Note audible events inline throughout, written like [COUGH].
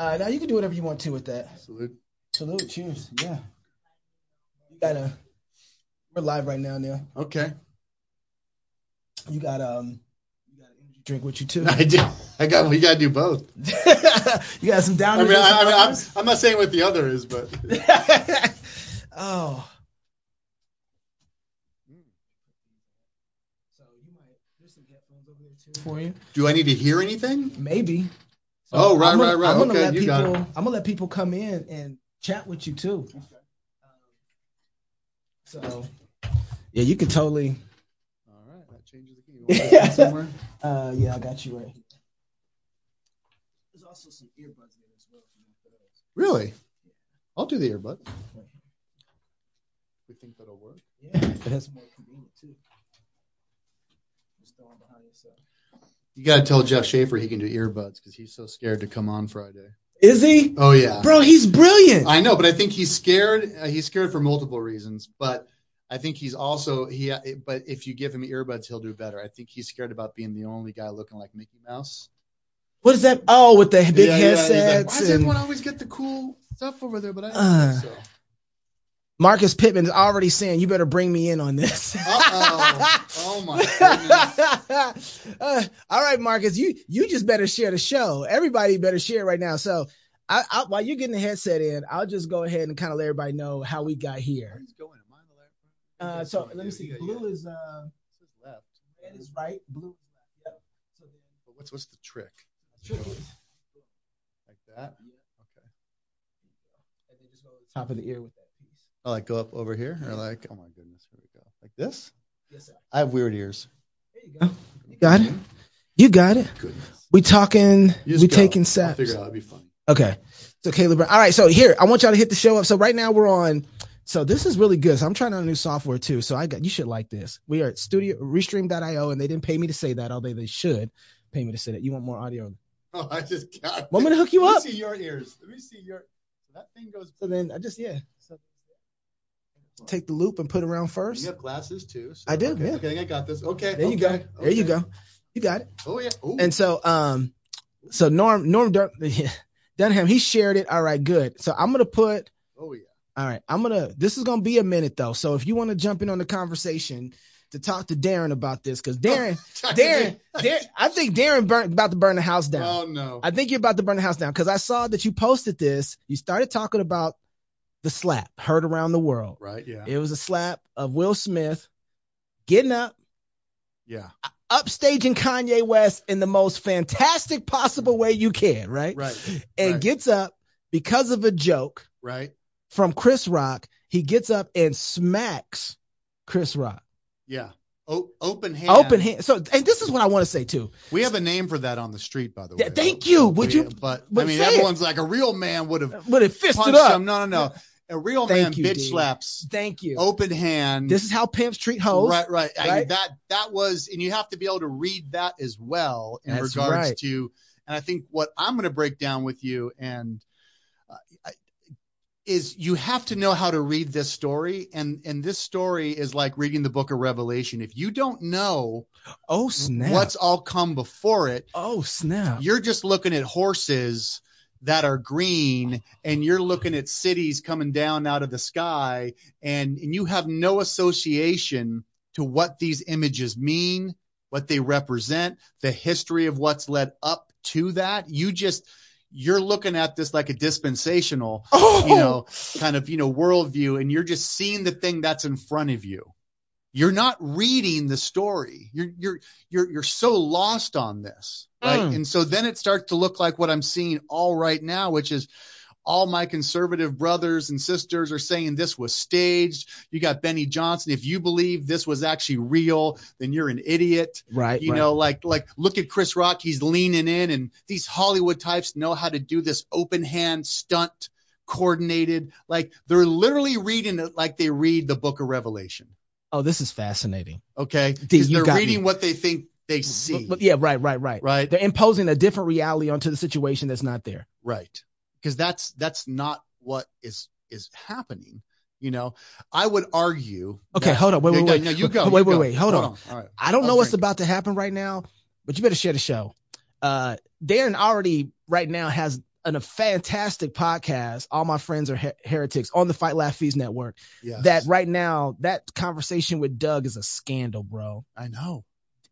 Uh, now you can do whatever you want to with that. Salute. Salute. Cheers. Yeah. You gotta. We're live right now, Neil. Okay. You got um. You got an energy drink with you too. [LAUGHS] I do. I got. We got to do both. [LAUGHS] you got some down. I mean, I, I mean, I'm, I'm not saying what the other is, but [LAUGHS] oh. So you might. There's some headphones over there too for you. do I need to hear anything? Maybe. Oh, right, right, right. Okay, let you people. got it. I'm gonna let people come in and chat with you too. So, yeah, you can totally. All right, that changes the game. You want Yeah. that somewhere? [LAUGHS] Uh, yeah, I got you right here. There's also some earbuds there as well. if you want those. Really? I'll do the earbud. We think that'll work. Yeah, that's more convenient too. Just throw them behind yourself. You got to tell Jeff Schaefer he can do earbuds because he's so scared to come on Friday. Is he? Oh yeah. Bro, he's brilliant. I know, but I think he's scared. Uh, he's scared for multiple reasons, but I think he's also he. But if you give him earbuds, he'll do better. I think he's scared about being the only guy looking like Mickey Mouse. What is that? Oh, with the big Yeah, yeah, he's like, headsets. Why does and everyone always get the cool stuff over there? But I don't Uh. think so. Marcus Pittman is already saying, "You better bring me in on this." Uh-oh. Oh, my goodness. [LAUGHS] Uh, all right, Marcus, you you just better share the show. Everybody better share right now. So, I, I, while you're getting the headset in, I'll just go ahead and kind of let everybody know how we got here. Where's going? Am I the left? Uh, so let me see. Blue yeah. is uh, This left. red is right, blue is left. Yep. So then, But what's what's the trick? trick is- Like that? Yeah. Okay. and then just go to the top of the ear with that piece. Oh, like go up over here, or like, oh my goodness, here we go, like this. Yes, sir. I have weird ears. There you go. You got it. You got it. Goodness. We talking. We go. taking I'll saps. figure it out. It'd be funny. Okay. So Caleb, all right. So here, I want y'all to hit the show up. So right now we're on. So this is really good. So I'm trying out a new software too. So I got you should like this. We are at Studio Restream.io, and they didn't pay me to say that, although they should pay me to say that. You want more audio? [LAUGHS] Oh, I just got. Want me to hook you up? Let me see your ears. Let me see your. That thing goes. So then I just yeah. So take the loop and put it around first. You have glasses too. so- I do, Okay, yeah. okay, I got this. Okay. There you okay, go. There you go. You got it. Oh yeah. Ooh. And so um, so Norm Norm Dun- [LAUGHS] Dunham he shared it. All right, good. So I'm gonna put. oh yeah. All right, I'm gonna. This is gonna be a minute though. So if you want to jump in on the conversation to talk to Darren about this, because [LAUGHS] Darren, Darren, Darren, I think Darren burnt about to burn the house down. Oh no. I think you're about to burn the house down because I saw that you posted this. You started talking about the slap heard around the world. right. Yeah. It was a slap of Will Smith getting up, Yeah. upstaging Kanye West in the most fantastic possible way you can, right? Right. And right, gets up because of a joke Right. from Chris Rock. He gets up and smacks Chris Rock. Yeah. O- open hand. Open hand. So, and this is what I want to say too. We have a name for that on the street, by the way. Th- thank you. Would We- you- But, but I mean, say it. everyone's like a real man would have But it fisted up. him. No, no, no. A real Thank man you, bitch slaps. Thank you. Open hand. This is how pimps treat hoes. Right, right. I- right? that that was, and you have to be able to read that as well in That's regards right. to. And I think what I'm going to break down with you and uh, I, is you have to know how to read this story, and and this story is like reading the Book of Revelation. If you don't know Oh snap. what's all come before it, oh snap. you're just looking at horses that are green and you're looking at cities coming down out of the sky and, and you have no association to what these images mean, what they represent, the history of what's led up to that. You just you're looking at this like a dispensational, Oh, you know, kind of, you know, worldview and you're just seeing the thing that's in front of you. You're not reading the story. You're you're you're you're so lost on this, right? Mm. And so then it starts to look like what I'm seeing all right now, which is all my conservative brothers and sisters are saying this was staged. You got Benny Johnson. If you believe this was actually real, then you're an idiot. right. You right. know, like like look at Chris Rock. He's leaning in, and these Hollywood types know how to do this open hand stunt, coordinated. Like they're literally reading it like they read the Book of Revelation. Oh, this is fascinating. Okay, because they're reading me. what they think they see. But, yeah, right, right, right. Right. They're imposing a different reality onto the situation that's not there. Right. Because that's that's not what is is happening. You know, I would argue. Okay, that- hold on. Wait, wait, wait. No, you go. Wait, you wait, go. wait. Hold on. All right. I don't I'll know what's about to happen right now, but you better share the show. Uh, Darren already right now has an, a fantastic podcast. All my friends are her- heretics on the Fight Laugh Feast Network. Yes. That right now, that conversation with Doug is a scandal, bro. I know.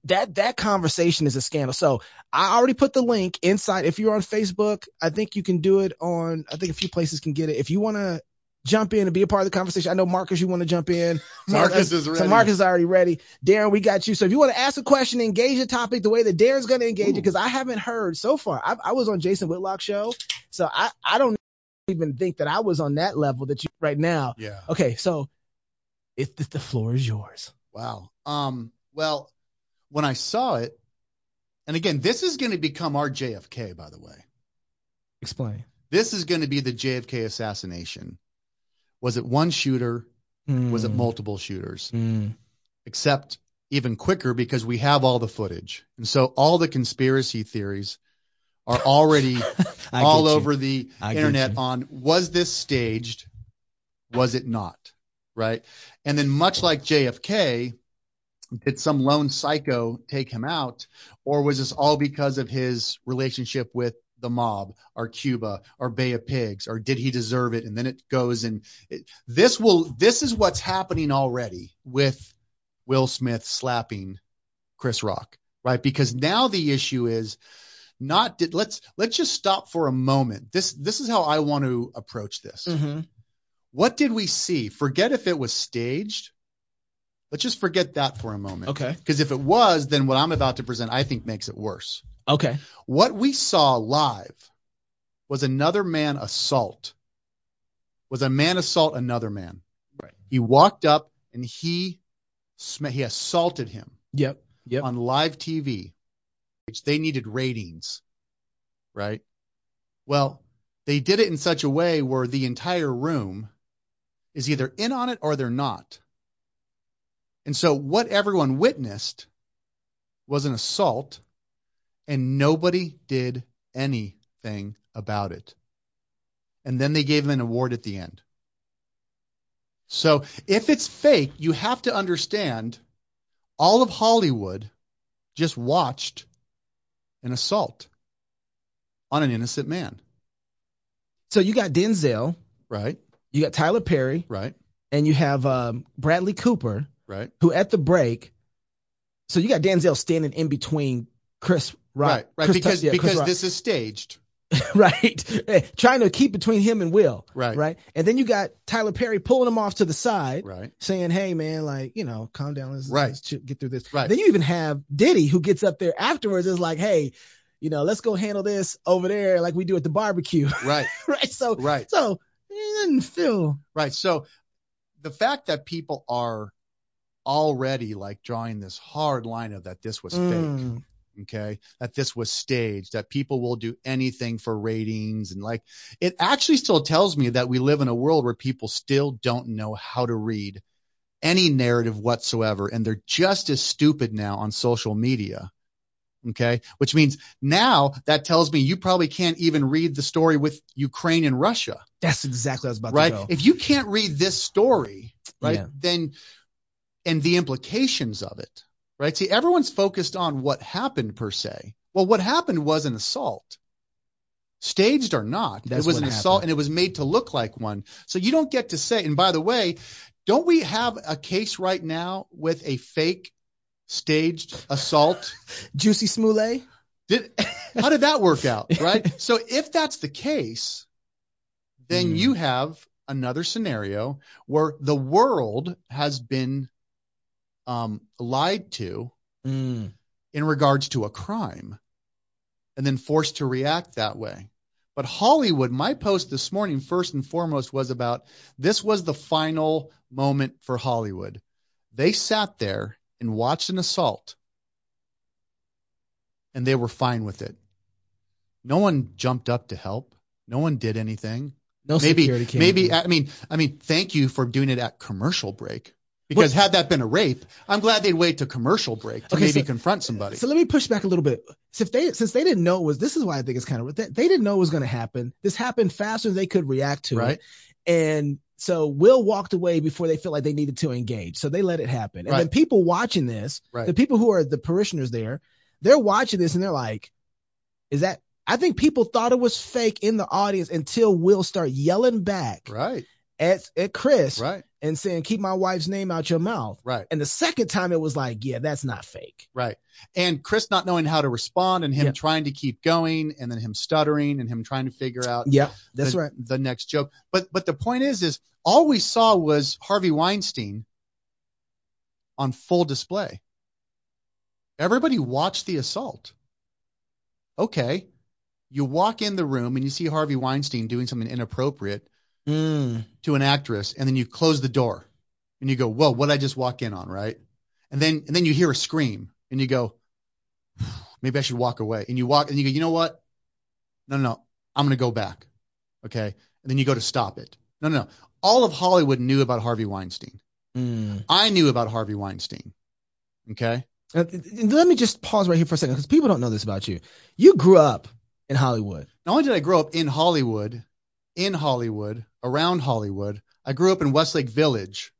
That that conversation is a scandal. So I already put the link inside. If you're on Facebook, I think you can do it on. I think a few places can get it. If you want to jump in and be a part of the conversation, I know Marcus, you want to jump in. [LAUGHS] Marcus that's- is So. Marcus is already ready. Darren, we got you. So if you want to ask a question, engage the topic the way that Darren's going to engage it, because I haven't heard so far. I, I was on Jason Whitlock's show, so I I don't even think that I was on that level that you right now. Yeah. Okay, so if the, the floor is yours. Wow. Um. Well, when I saw it, and again, this is going to become our JFK, by the way. Explain. This is going to be the JFK assassination. Was it one shooter? Was it Mm, multiple shooters? mm. Except even quicker because we have all the footage, and so all the conspiracy theories are already [LAUGHS] all over the internet on was this staged? Was it not? Right. And then much like JFK, did some lone psycho take him out? Or was this all because of his relationship with the mob or Cuba or Bay of Pigs? Or did he deserve it? And then it goes and it, this will this is what's happening already with Will Smith slapping Chris Rock, right? Because now the issue is not did let's let's just stop for a moment. This this is how I want to approach this. Mhm. What did we see? Forget if it was staged. Let's just forget that for a moment. Okay. Because if it was, then what I'm about to present I think makes it worse. Okay. What we saw live was another man assault. Was a man assault another man. Right. He walked up and he sm- he assaulted him Yep. Yep. on live TV, which they needed ratings, right? Well, they did it in such a way where the entire room is either in on it or they're not. And so what everyone witnessed was an assault, and nobody did anything about it. And then they gave him an award at the end. So if it's fake, you have to understand all of Hollywood just watched an assault on an innocent man. So you got Denzel, Right? you got Tyler Perry, Right? and you have um, Bradley Cooper, Right? who at the break. So you got Denzel standing in between Chris Rock, right. Right. Chris because yeah, because Rock. this is staged. [LAUGHS] right, Eh, trying to keep between him and Will, Right. right, and then you got Tyler Perry pulling him off to the side, Right. saying, "Hey, man, like you know, calm down, let's, Right. let's get through this." Right. Then you even have Diddy who gets up there afterwards is like, "Hey, you know, let's go handle this over there like we do at the barbecue." [LAUGHS] Right. right. So, Right. so it didn't feel. Right. So the fact that people are already like drawing this hard line of that this was fake. Mm, okay that this was staged that people will do anything for ratings and like it actually still tells me that we live in a world where people still don't know how to read any narrative whatsoever and they're just as stupid now on social media okay which means now that tells me you probably can't even read the story with Ukraine and Russia that's exactly what I was about right to go. if you can't read this story right Yeah. then and the implications of it right? See everyone's focused on what happened per se. Well what happened was an assault. Staged or not it was an assault and it was made to look like one. So you don't get to say and by the way don't we have a case right now with a fake staged assault? [LAUGHS] Jussie Smollett. did how did that work out right? [LAUGHS] So if that's the case then Hmm. you have another scenario where the world has been um, lied to Mm, in regards to a crime and then forced to react that way. But hollywood my post this morning first and foremost was about this was the final moment for hollywood. They sat there and watched an assault and they were fine with it. No one jumped up to help. No one did anything. No maybe security came maybe. I mean I mean thank you for doing it at commercial break because had that been a rape I'm glad they'd wait to commercial break to maybe confront somebody So let me push back a little bit. If they since they didn't know it was this is why I think it's kind of they, they didn't know it was going to happen. This happened faster than they could react to right it, and so Will walked away before they felt like they needed to engage. So they let it happen. And then people watching this, Right. the people who are the parishioners there, they're watching this and they're like, "Is that?" I think people thought it was fake in the audience until Will start yelling back Right. At, at Chris Right. and saying, keep my wife's name out your mouth. Right. And the second time it was like, yeah, that's not fake. Right. And Chris not knowing how to respond and him trying to keep going and then him stuttering and him trying to figure out yeah, that's the, right. the next joke. But but the point is is all we saw was Harvey Weinstein on full display. Everybody watched the assault. Okay. You walk in the room and you see Harvey Weinstein doing something inappropriate Mm, to an actress and then you close the door and you go, "Whoa, what did I just walk in on?" right? And then and then you hear a scream and you go, "Maybe I should walk away." And you walk and you go, "You know what? No, no, no. I'm going to go back." Okay? And then you go to stop it. No, no, no. All of Hollywood knew about Harvey Weinstein. mm. I knew about Harvey Weinstein. Okay? Uh, let me just pause right here for a second because people don't know this about you. You grew up in Hollywood. Not only did I grow up in Hollywood, in Hollywood, around Hollywood, I grew up in Westlake Village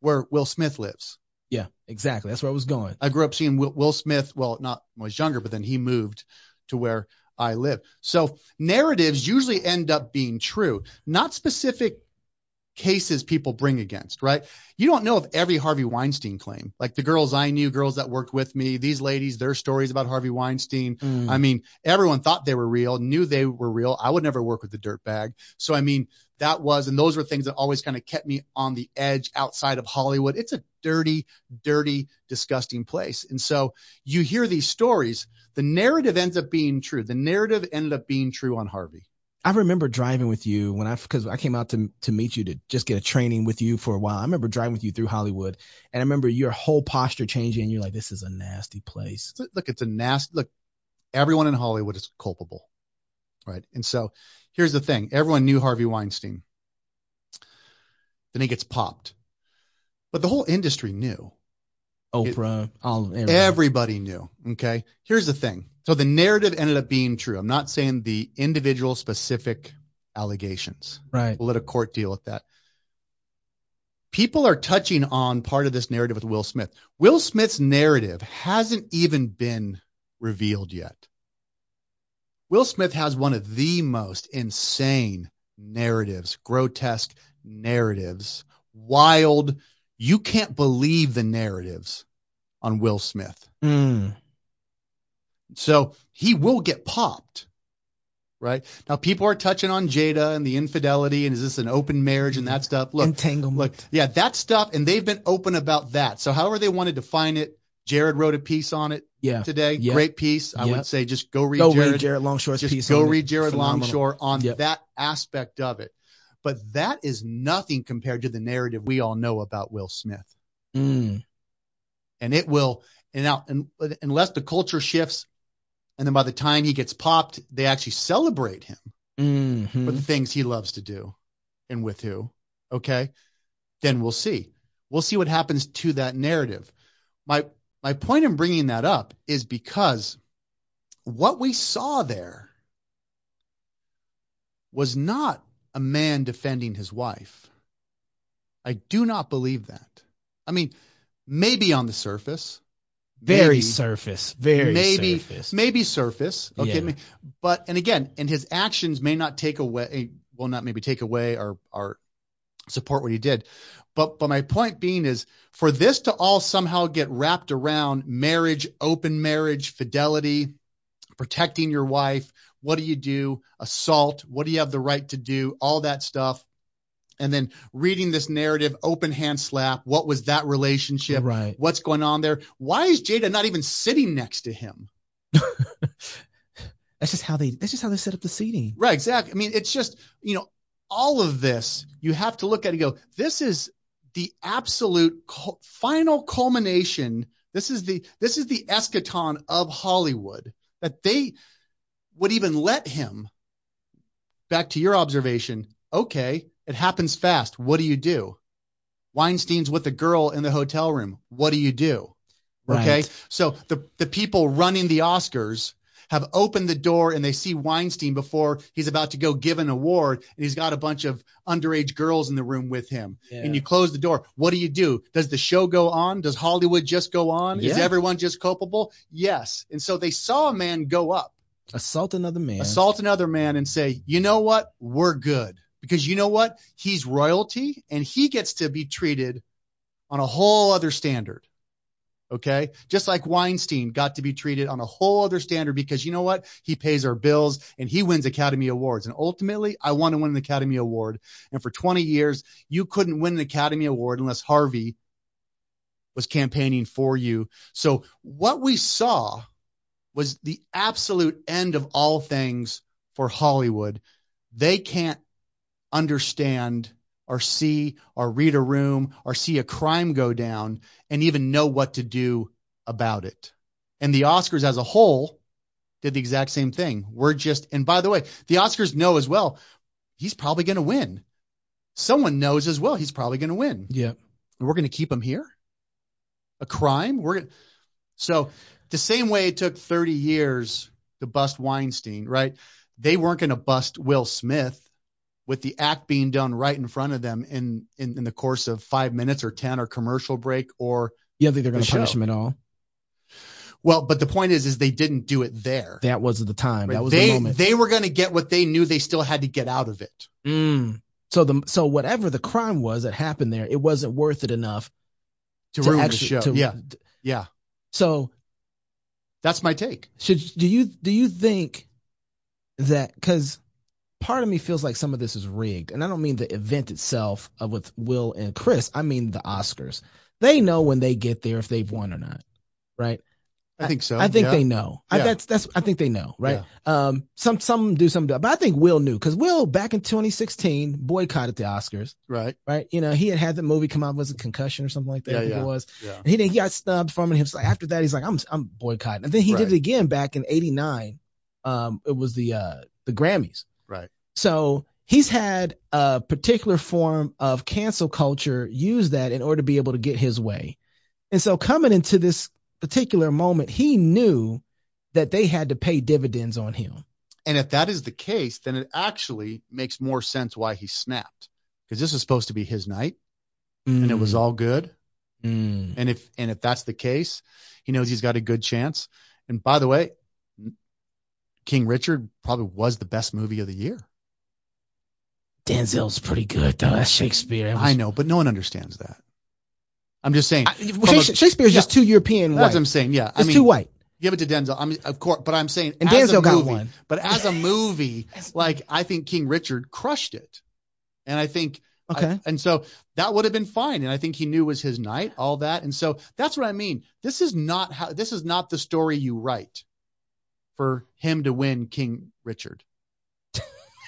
where Will Smith lives. Yeah, exactly. That's where I was going. I grew up seeing Will, Will Smith. Well, not when I was younger, but then he moved to where I live. So narratives usually end up being true, not specific cases people bring against, right? You don't know if every Harvey Weinstein claim, like the girls I knew, girls that worked with me, these ladies, their stories about Harvey Weinstein. Mm. I mean, everyone thought they were real, knew they were real. I would never work with the dirtbag. So, I mean, that was, and those were things that always kind of kept me on the edge outside of Hollywood. It's a dirty, dirty, disgusting place. And so you hear these stories. The narrative ends up being true. The narrative ended up being true on Harvey. I remember driving with you when I because I came out to to meet you to just get a training with you for a while. I remember driving with you through Hollywood, and I remember your whole posture changing. And you're like, "This is a nasty place." Look, it's a nasty, look, everyone in Hollywood is culpable. Right. And so here's the thing. Everyone knew Harvey Weinstein. Then he gets popped. But the whole industry knew. Oprah, all everybody. Everybody knew. Okay. Here's the thing. So the narrative ended up being true. I'm not saying the individual specific allegations. right. We'll let a court deal with that. People are touching on part of this narrative with Will Smith. Will Smith's narrative hasn't even been revealed yet. Will Smith has one of the most insane narratives, grotesque narratives, wild. You can't believe the narratives on Will Smith. Mm. So he will get popped. Right now, people are touching on Jada and the infidelity, and is this an open marriage and that stuff? Look, Entanglement. look, yeah, that stuff, and they've been open about that. So, however they want to define it, Jared wrote a piece on it yeah. today. Yep. Great piece. I Yep. would say just go read Go Jared. read Jared Longshore's just piece. go read Jared Phenomenal. Longshore on Yep. that aspect of it. But that is nothing compared to the narrative we all know about Will Smith. Mm. and it will and now and, unless the culture shifts and then by the time he gets popped they actually celebrate him hmm for the things he loves to do and with who okay then we'll see we'll see what happens to that narrative my my point in bringing that up is because what we saw there was not a man defending his wife. I do not believe that. I mean maybe on the surface. Very surface. Very maybe. surface. maybe surface. Okay Yeah. but and again and his actions may not take away will not maybe take away or or support what he did. But but my point being is for this to all somehow get wrapped around marriage open marriage fidelity protecting your wife what do you do assault what do you have the right to do all that stuff and then reading this narrative open hand slap what was that relationship Right. what's going on there why is jada not even sitting next to him [LAUGHS] That's just how they. That's just how they set up the seating. Right, exactly. I mean, it's just, you know, all of this, you have to look at it and go, this is the absolute final culmination. This is the this is the eschaton of Hollywood that they would even let him. Back to your observation. Okay, it happens fast. What do you do? Weinstein's with a girl in the hotel room. What do you do? Okay. So the the people running the Oscars have opened the door and they see Weinstein before he's about to go give an award and he's got a bunch of underage girls in the room with him. And you close the door. What do you do? Does the show go on? Does Hollywood just go on? Is everyone just culpable? Yes. And so they saw a man go up Assault another man. assault another man and say, you know what? We're good. Because you know what? He's royalty and he gets to be treated on a whole other standard. Okay. Just like Weinstein got to be treated on a whole other standard because you know what? He pays our bills and he wins Academy Awards. And ultimately, I want to win an Academy Award. And for 20 years, you couldn't win an Academy Award unless Harvey was campaigning for you. So what we saw was the absolute end of all things for Hollywood. They can't understand or see or read a room or see a crime go down and even know what to do about it. And the Oscars as a whole did the exact same thing. We're just, and by the way, the Oscars know as well, he's probably going to win. Someone knows as well, he's probably going to win. Yeah. And we're going to keep him here? A crime? We're so the same way it took 30 years to bust Weinstein, right? They weren't going to bust Will Smith with the act being done right in front of them in, in, in the course of five minutes or 10 or commercial break or, You don't think they're going The to punish him at all? well, but the point is, is they didn't do it there. That was the time. Right? That was they, the moment. they were going to get what they knew they still had to get out of it. Mm. So the so whatever the crime was that happened there, it wasn't worth it enough To, ruin actually the show. to- yeah. Yeah. So That's my take. should do you do you think that because part of me feels like some of this is rigged, and I don't mean the event itself of with Will and Chris. I mean the Oscars. They know when they get there if they've won or not, right? I think so. I think yeah. they know. I, that's that's. I think they know, right? Um, some some do some, do, but I think Will knew because Will back in 2016 boycotted the Oscars, Right. right? You know, he had had the movie come out was a concussion or something like that. Yeah, I think yeah. it was. Yeah. And he didn't. He got snubbed from it. He was like, after that, he's like, I'm I'm boycotting. And then he Right. did it again back in '89. Um, it was the uh the Grammys. Right. So he's had a particular form of cancel culture use that in order to be able to get his way. And so coming into this particular moment, he knew that they had to pay dividends on him. And if that is the case, then it actually makes more sense why he snapped. Because this is supposed to be his night and it was all good. Mm. And if and if that's the case, he knows he's got a good chance. And by the way, King Richard probably was the best movie of the year. Denzel's pretty good though. That's Shakespeare. That was- I know, but no one understands that. I'm just saying. I- Shakespeare, Shakespeare's just too European that's white. what I'm saying. Yeah, I It's mean, too white. give it to Denzel. I mean, of course, but I'm saying And as a Denzel got one. But as a [LAUGHS] movie, like I think King Richard crushed it, and I think Okay. I- and so that would have been fine. And I think he knew it was his night, all that. And so that's what I mean. This is not how, this is not the story you write for him to win King Richard.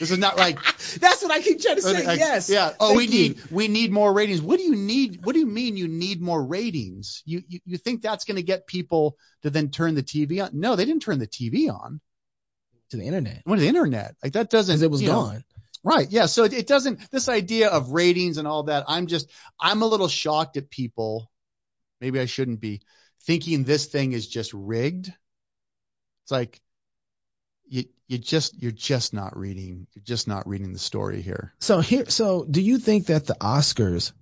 This is not like, That's what I keep trying to say. like, yes. yeah. Oh, Thank we you. need, we need more ratings. What do you need? What do you mean you need more ratings? You, you, you think that's going to get people to then turn the TV on? No, they didn't turn the TV on. to the internet What the internet? Like that doesn't, it was you know, gone. Right. Yeah. So it, it doesn't, this idea of ratings and all that, I'm just, I'm a little shocked at people. Maybe I shouldn't be thinking this thing is just rigged. It's like, you, you just, you're just not reading, you're just not reading the story here. So here, so do you think that the Oscars,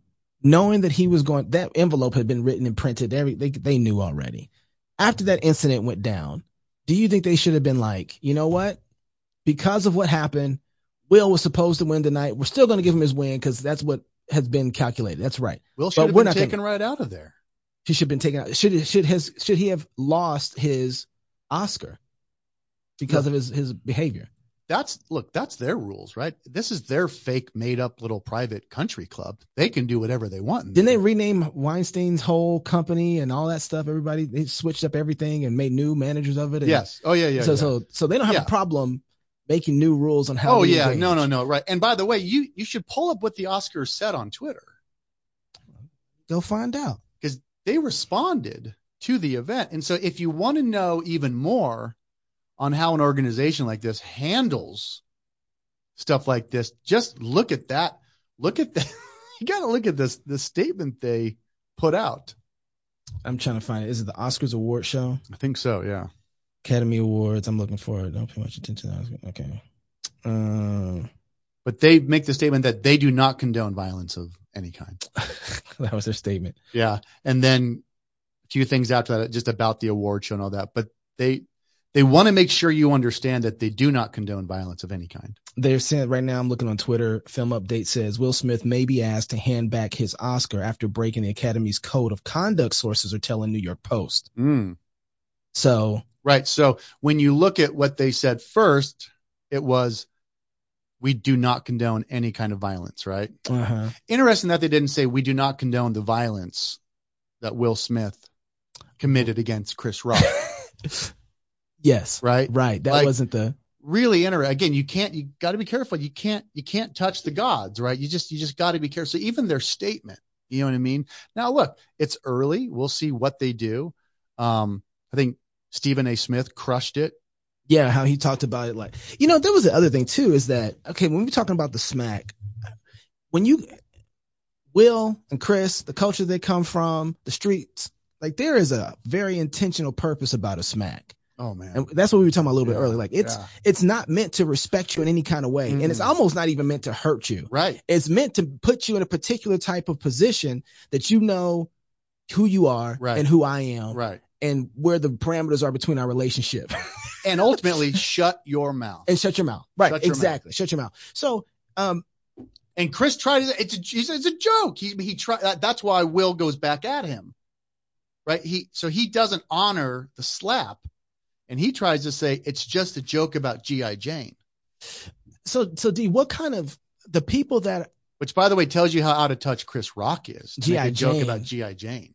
knowing that he was going, that envelope had been written and printed, every they they knew already. After that incident went down, do you think they should have been like, you know what? Because of what happened, Will was supposed to win tonight. We're still going to give him his win because that's what has been calculated. That's right. Will But should have we're been not gonna- taken right out of there. He should have been taken out. Should should his should he have lost his Oscar because of his his behavior? That's, look, that's their rules, right? This is their fake made up little private country club. They can do whatever they want. Didn't they rename Weinstein's whole company and all that stuff? Everybody they switched up everything and made new managers of it. and- Yes. Oh, yeah, yeah. so yeah. so so they don't have Yeah. a problem making new rules on how. Oh yeah, engage. no, no, no, right. And by the way, you you should pull up what the Oscars said on Twitter Go find out. because they responded to the event. And so, if you want to know even more on how an organization like this handles stuff like this, just look at that. Look at that. [LAUGHS] you got to look at this the statement they put out. I'm trying to find it. Is it the Oscars award show? I think so. Yeah. Academy Awards. I'm looking for it. Don't pay much attention. Okay. Um, But they make the statement that they do not condone violence of any kind. [LAUGHS] that was their statement. Yeah. And then a few things after that, just about the award show and all that. But they, They want to make sure you understand that they do not condone violence of any kind. They're saying right now, I'm looking on Twitter. Film Update says Will Smith may be asked to hand back his Oscar after breaking the Academy's code of conduct. Sources are telling New York Post. Mm. So Right. So when you look at what they said first, it was, we do not condone any kind of violence, right? uh-huh. Interesting that they didn't say we do not condone the violence that Will Smith committed against Chris Rock, [LAUGHS] yes, right? right. That Like- wasn't the Really interesting. Again, you can't, you got to be careful. You can't, you can't touch the gods, right? You just, you just got to be careful. So even their statement, you know what I mean? Now look, it's early. We'll see what they do. Um, I think Stephen A. Smith crushed it. yeah. How he talked about it, like you know, there was the other thing too. Is that okay? When we're talking about the smack, when you Will and Chris, the culture they come from, the streets, like there is a very intentional purpose about a smack. Oh man. And that's what we were talking about a little bit Yeah, earlier. Like it's yeah. it's not meant to respect you in any kind of way, and it's Mm. almost not even meant to hurt you. Right. It's meant to put you in a particular type of position that you know who you are Right. and who I am, Right. and where the parameters are between our relationship. [LAUGHS] And ultimately shut your mouth. and shut your mouth. Right. Shut your mouth. exactly. Shut your mouth. So um And Chris tried it. It's a, he said it's a joke. He he tried. That, that's why Will goes back at him, right? He so he doesn't honor the slap, and he tries to say it's just a joke about GI Jane, so so D, what kind of the people that which by the way tells you how out of touch Chris Rock is. To make G.I. a joke about GI Jane.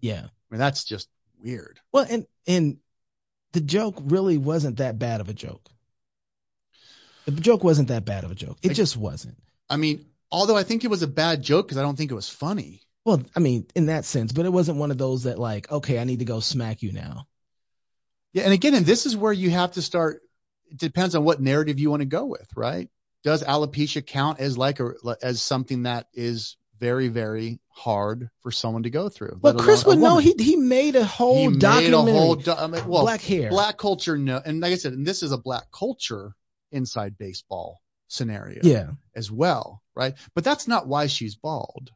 yeah. I mean that's just weird. Well and and the joke really wasn't that bad of a joke. The joke wasn't that bad of a joke. It Like- just wasn't. I mean, although I think it was a bad joke because I don't think it was funny. Well, I mean, in that sense, but it wasn't one of those that like, okay, I need to go smack you now. Yeah, and again, and this is where you have to start. It depends on what narrative you want to go with, right? Does alopecia count as like a as something that is very very hard for someone to go through? But Chris would know he he made a whole he made a documentary. whole do- I mean, well, black hair. black culture no, and like I said, and this is a black culture inside baseball scenario Yeah. as well, right? But that's not why she's bald.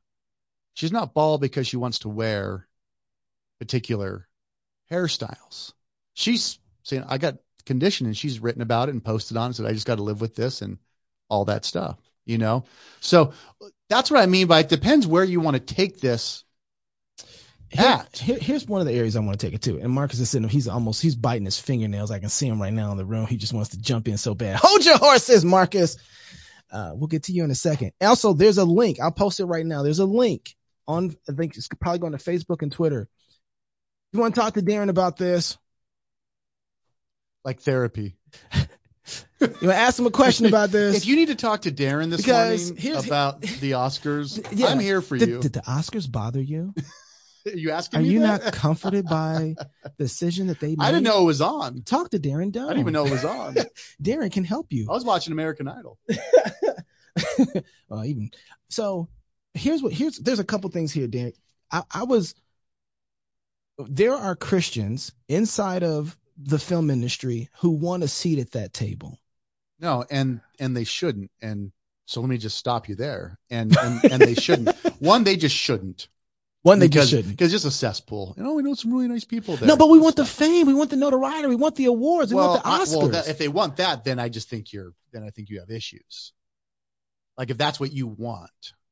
She's not bald because she wants to wear particular hairstyles. She's saying, I got condition and she's written about it and posted on it, said, I just got to live with this and all that stuff, you know? So that's what I mean by it depends where you want to take this. Here- At. here- here's one of the areas I want to take it to. And Marcus is sitting, he's almost, he's biting his fingernails. I can see him right now in the room. He just wants to jump in so bad. [LAUGHS] Hold your horses, Marcus. Uh, we'll get to you in a second. Also, there's a link. I'll post it right now. There's a link on, I think it's probably going to Facebook and Twitter. You want to talk to Darren about this? Like therapy. You want to ask him a question about this? If you need to talk to Darren this Because morning here's- about the Oscars, [LAUGHS] Yeah. I'm here for you. did the Oscars bother you? Are [LAUGHS] you asking Are me you that? not comforted by [LAUGHS] the decision that they made? I didn't know it was on. Talk to Darren Doane. I didn't even know it was on. Darren can help you. I was watching American Idol. well, even so, here's what here's there's a couple things here, Dan. I, I was there are Christians inside of the film industry who want a seat at that table. No, and and they shouldn't. And so let me just stop you there. And and, and they shouldn't. [LAUGHS] One, they just shouldn't. One they because, just shouldn't. Because it's just a cesspool. You oh, know, we know some really nice people there. No, but we want the fame, we want the notoriety, we want the awards, we well, want the I- Oscars. well, that, if they want that, then I just think you're. Then I think you have issues. Like if that's what you want,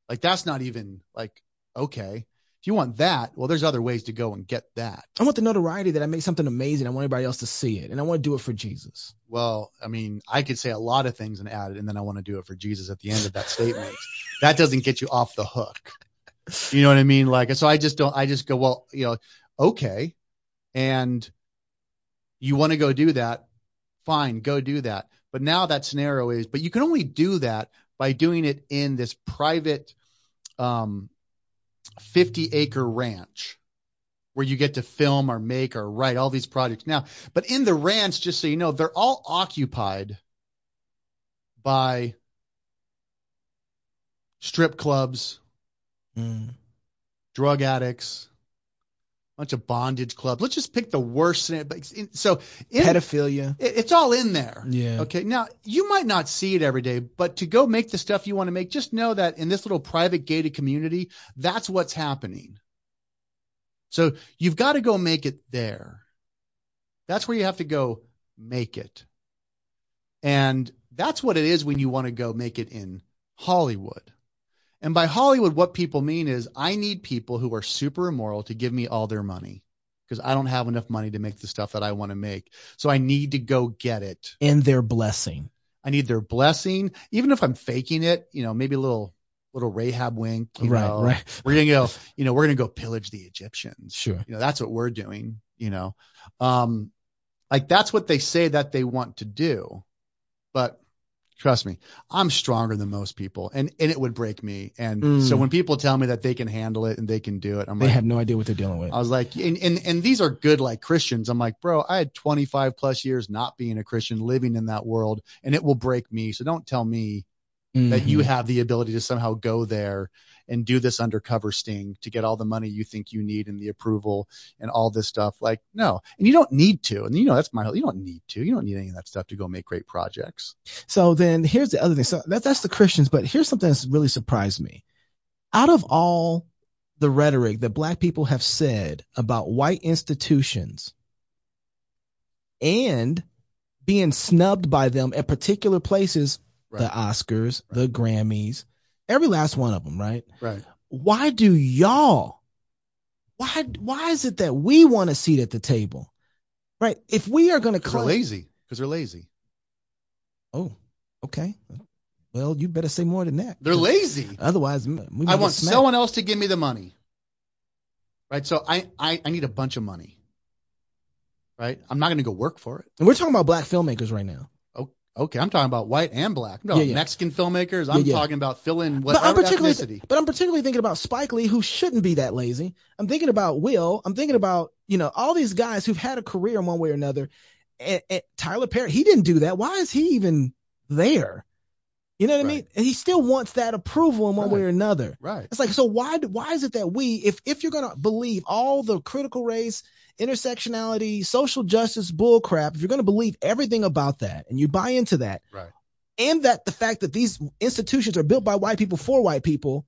like that's not even like okay. If you want that, well, there's other ways to go and get that. I want the notoriety that I make something amazing. I want everybody else to see it, and I want to do it for Jesus. Well, I mean, I could say a lot of things and add it, and then I want to do it for Jesus at the end of that statement. [LAUGHS] that doesn't get you off the hook. You know what I mean? Like, so I just don't, I just go, well, you know, okay. And you want to go do that. Fine, go do that. But now that scenario is, but you can only do that by doing it in this private, um, 50 acre ranch where you get to film or make or write all these projects. Now, but in the ranch, just so you know, they're all occupied by strip clubs, Mm. drug addicts, bunch of bondage clubs. Let's just pick the worst. So in, Pedophilia. it- it's all in there. Yeah. Okay. Now you might not see it every day, but to go make the stuff you want to make, just know that in this little private gated community, that's what's happening. So you've got to go make it there. That's where you have to go make it. And that's what it is when you want to go make it in Hollywood. And by Hollywood, what people mean is I need people who are super immoral to give me all their money because I don't have enough money to make the stuff that I want to make. So I need to go get it. And their blessing. I need their blessing, even if I'm faking it. You know, maybe a little little Rahab wink. You Right, know, right. We're gonna go. You know, we're gonna go pillage the Egyptians. Sure. You know, that's what we're doing. You know, um, like that's what they say that they want to do, but trust me, I'm stronger than most people, and and it would break me. And Mm. so when people tell me that they can handle it and they can do it, I'm like They like, have no idea what they're dealing with. I was like, and, and and these are good like Christians. I'm like, bro, I had 25 plus years not being a Christian, living in that world, and it will break me. So don't tell me that you Mhm. have the ability to somehow go there and do this undercover sting to get all the money you think you need and the approval and all this stuff. Like, no, and you don't need to. And you know, that's my, you don't need to. You don't need any of that stuff to go make great projects. So then here's the other thing. So that, that's the Christians, but here's something that's really surprised me. Out of all the rhetoric that black people have said about white institutions and being snubbed by them at particular places, the Right. Oscars, the Grammys, every last one of them, right? Right. Why do y'all, why, why is it that we want a seat at the table? Right? If we are going to claim, lazy. Because they're lazy. oh, okay. Well, you better say more than that. They're lazy. Otherwise, I want someone else to give me the money. Right. So I, I, I need a bunch of money. Right. I'm not going to go work for it. And we're talking about black filmmakers right now. Okay. I'm talking about white and black. I'm Yeah, about yeah. Mexican filmmakers. I'm Yeah, talking about fill in But I'm whatever particularly, ethnicity. but I'm particularly thinking about Spike Lee, who shouldn't be that lazy. I'm thinking about Will. I'm thinking about you know all these guys who've had a career in one way or another. And, and Tyler Perry, he didn't do that. Why is he even there? You know what I mean? And he still wants that approval in one way or another. Right. It's like, so why why is it that we, if if you're gonna believe all the critical race, intersectionality, social justice bull crap, if you're gonna believe everything about that and you buy into that, Right. and that the fact that these institutions are built by white people for white people,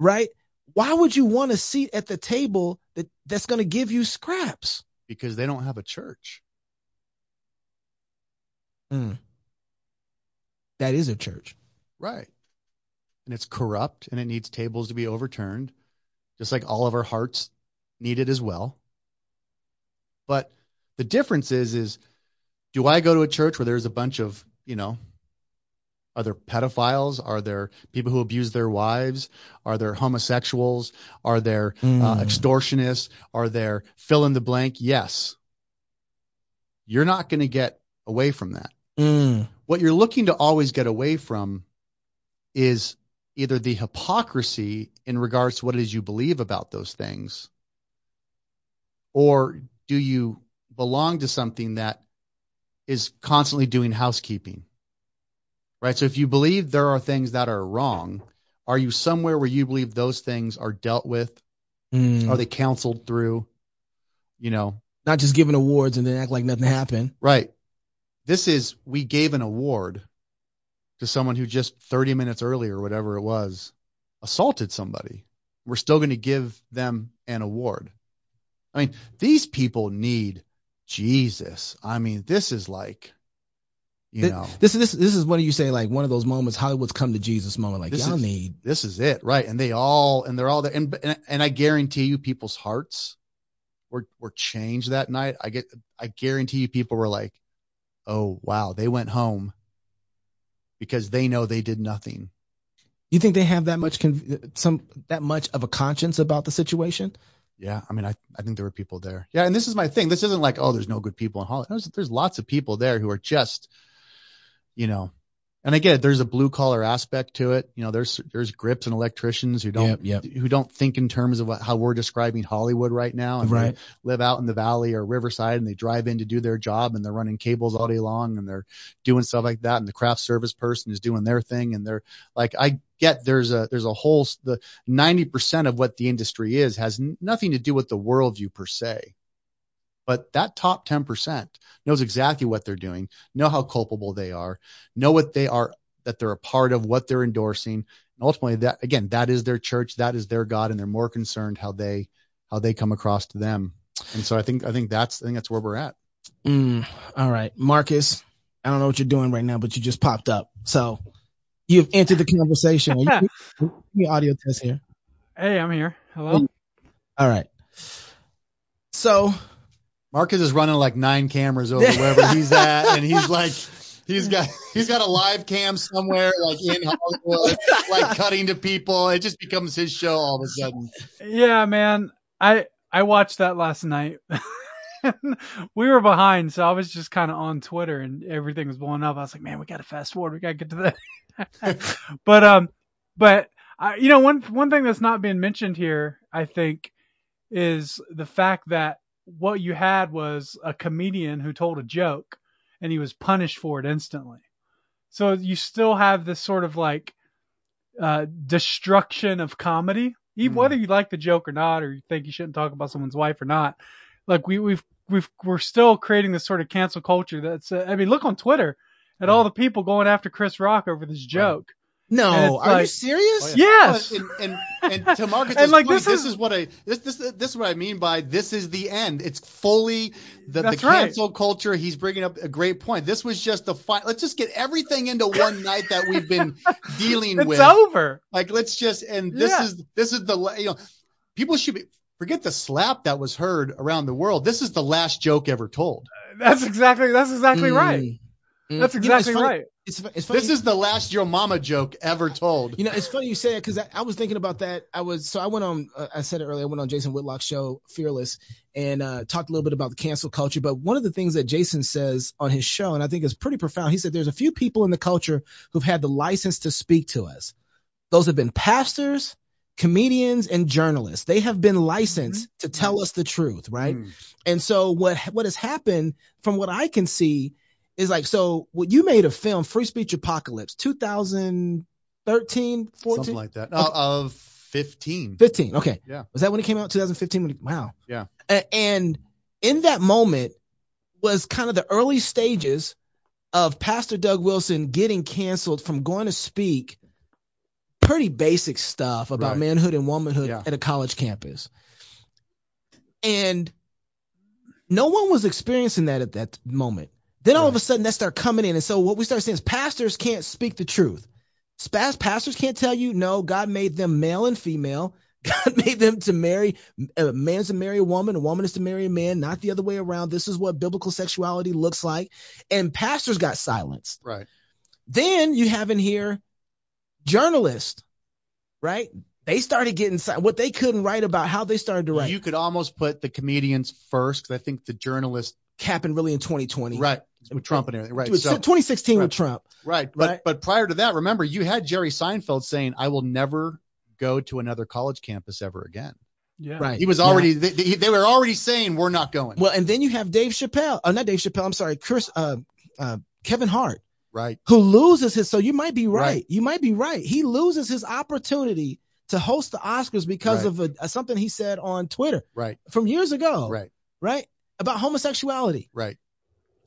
right? Why would you want a seat at the table that that's gonna give you scraps? Because they don't have a church. Mm. That is a church. Right. And it's corrupt and it needs tables to be overturned, just like all of our hearts need it as well. But the difference is, is do I go to a church where there's a bunch of, you know, are there pedophiles? Are there people who abuse their wives? Are there homosexuals? Are there uh, Mm. extortionists? Are there fill in the blank? Yes. You're not going to get away from that Mm. what you're looking to always get away from is either the hypocrisy in regards to what it is you believe about those things, or do you belong to something that is constantly doing housekeeping? Right? So if you believe there are things that are wrong, are you somewhere where you believe those things are dealt with? Mm. Are they counseled through? You know, Not just giving awards and then act like nothing happened. Right. This is we gave an award to someone who just 30 minutes earlier, whatever it was, assaulted somebody. We're still going to give them an award. I mean, these people need Jesus. I mean, this is like, you know, This is this this is what do you say like one of those moments Hollywood's come to Jesus moment. Like y'all is- need this is it, right? And they all, and they're all there. And, and, and I guarantee you people's hearts were, were changed that night. I get, I guarantee you people were like, oh, wow, they went home because they know they did nothing. You think they have that much con- some that much of a conscience about the situation? Yeah, I mean, I, I think there were people there. Yeah, and this is my thing. This isn't like, oh, there's no good people in Hollywood. There's, there's lots of people there who are just, you know, and I get it. There's a blue collar aspect to it. You know, there's there's grips and electricians who don't Yep, yep. who don't think in terms of what, how we're describing Hollywood right now. And they Right. live out in the valley or Riverside and they drive in to do their job and they're running cables all day long and they're doing stuff like that. And the craft service person is doing their thing. And they're like, I get there's a, there's a whole, the 90% of what the industry is has nothing to do with the worldview per se. But that top 10% knows exactly what they're doing, know how culpable they are, know what they are, that they're a part of, what they're endorsing. And ultimately that, again, that is their church, that is their God, and they're more concerned how they, how they come across to them. And so I think, I think that's, I think that's where we're at. Mm, all right, Marcus. I don't know what you're doing right now, but you just popped up. So you've entered the conversation. You, [LAUGHS] give me audio test here. Hey, I'm here. Hello. All right. So Marcus is running like nine cameras over wherever [LAUGHS] he's at, and he's like, he's got he's got a live cam somewhere like in Hollywood, like cutting to people. It just becomes his show all of a sudden. Yeah, man. I I watched that last night. [LAUGHS] we were behind, so I was just kind of on Twitter and everything was blowing up. I was like, man, we got to fast forward. We got to get to that. But um, but I, you know, one one thing that's not being mentioned here, I think, is the fact that what you had was a comedian who told a joke and he was punished for it instantly. So you still have this sort of like uh, destruction of comedy, even Mm. whether you like the joke or not, or you think you shouldn't talk about someone's wife or not. Like we, we've we've we're still creating this sort of cancel culture. That's uh, I mean, look on Twitter at all the people going after Chris Rock over this joke. And no, it's are you serious? Oh, Yes. And, and, and to Marcus's And, like, point, this this, is- is, what I this, this this is what I mean by this is the end. It's fully the, the That's right. cancel culture. He's bringing up a great point. This was just the fi- Let's just get everything into one night that we've been [LAUGHS] dealing It's with. It's over. Like let's just and this Yeah. is this is the you know people should be forget the slap that was heard around the world. This is the last joke ever told. That's exactly that's exactly right. Mm, mm. That's You know, exactly right. It's, it's funny. This is the last your mama joke ever told. You know, it's funny you say it because I, I was thinking about that. I was so I went on. Uh, I said it earlier. I went on Jason Whitlock's show, Fearless, and uh, talked a little bit about the cancel culture. But one of the things that Jason says on his show, and I think is pretty profound, he said there's a few people in the culture who've had the license to speak to us. Those have been pastors, comedians, and journalists. They have been licensed to tell us the truth, right? Mm. And so what what has happened from what I can see is like so what you made a film Free Speech Apocalypse 2013 14 Something like that. Uh, of 15. 15 okay Yeah. was that when it came out 2015 wow Yeah. And in that moment was kind of the early stages of Pastor Doug Wilson getting canceled from going to speak pretty basic stuff about Right. manhood and womanhood Yeah. at a college campus. And no one was experiencing that at that moment. Then all of a sudden that start coming in. And so what we start saying is pastors can't speak the truth. Pastors can't tell you, no, God made them male and female. [LAUGHS] God made them to marry, a man's to marry a woman, a woman is to marry a man, not the other way around. This is what biblical sexuality looks like. And pastors got silenced. Right. Then you have in here journalists, right? They started getting what they couldn't write about, how they started to write. You could almost put the comedians first because I think the journalists, happened really in 2020. right, with Trump and everything, right? With So, 2016 with. Trump. right. But Right. but prior to that, remember you had Jerry Seinfeld saying, "I will never go to another college campus ever again." Yeah. Right. He was Yeah. already they, they they were already saying we're not going. Well, and then you have Dave Chappelle. Oh, not Dave Chappelle. I'm sorry, Chris. Uh, uh, Kevin Hart, right. who loses his. So you might be right. Right. You might be right. He loses his opportunity to host the Oscars because Right. of a, a- something he said on Twitter Right. from years ago. Right. Right. About homosexuality. Right.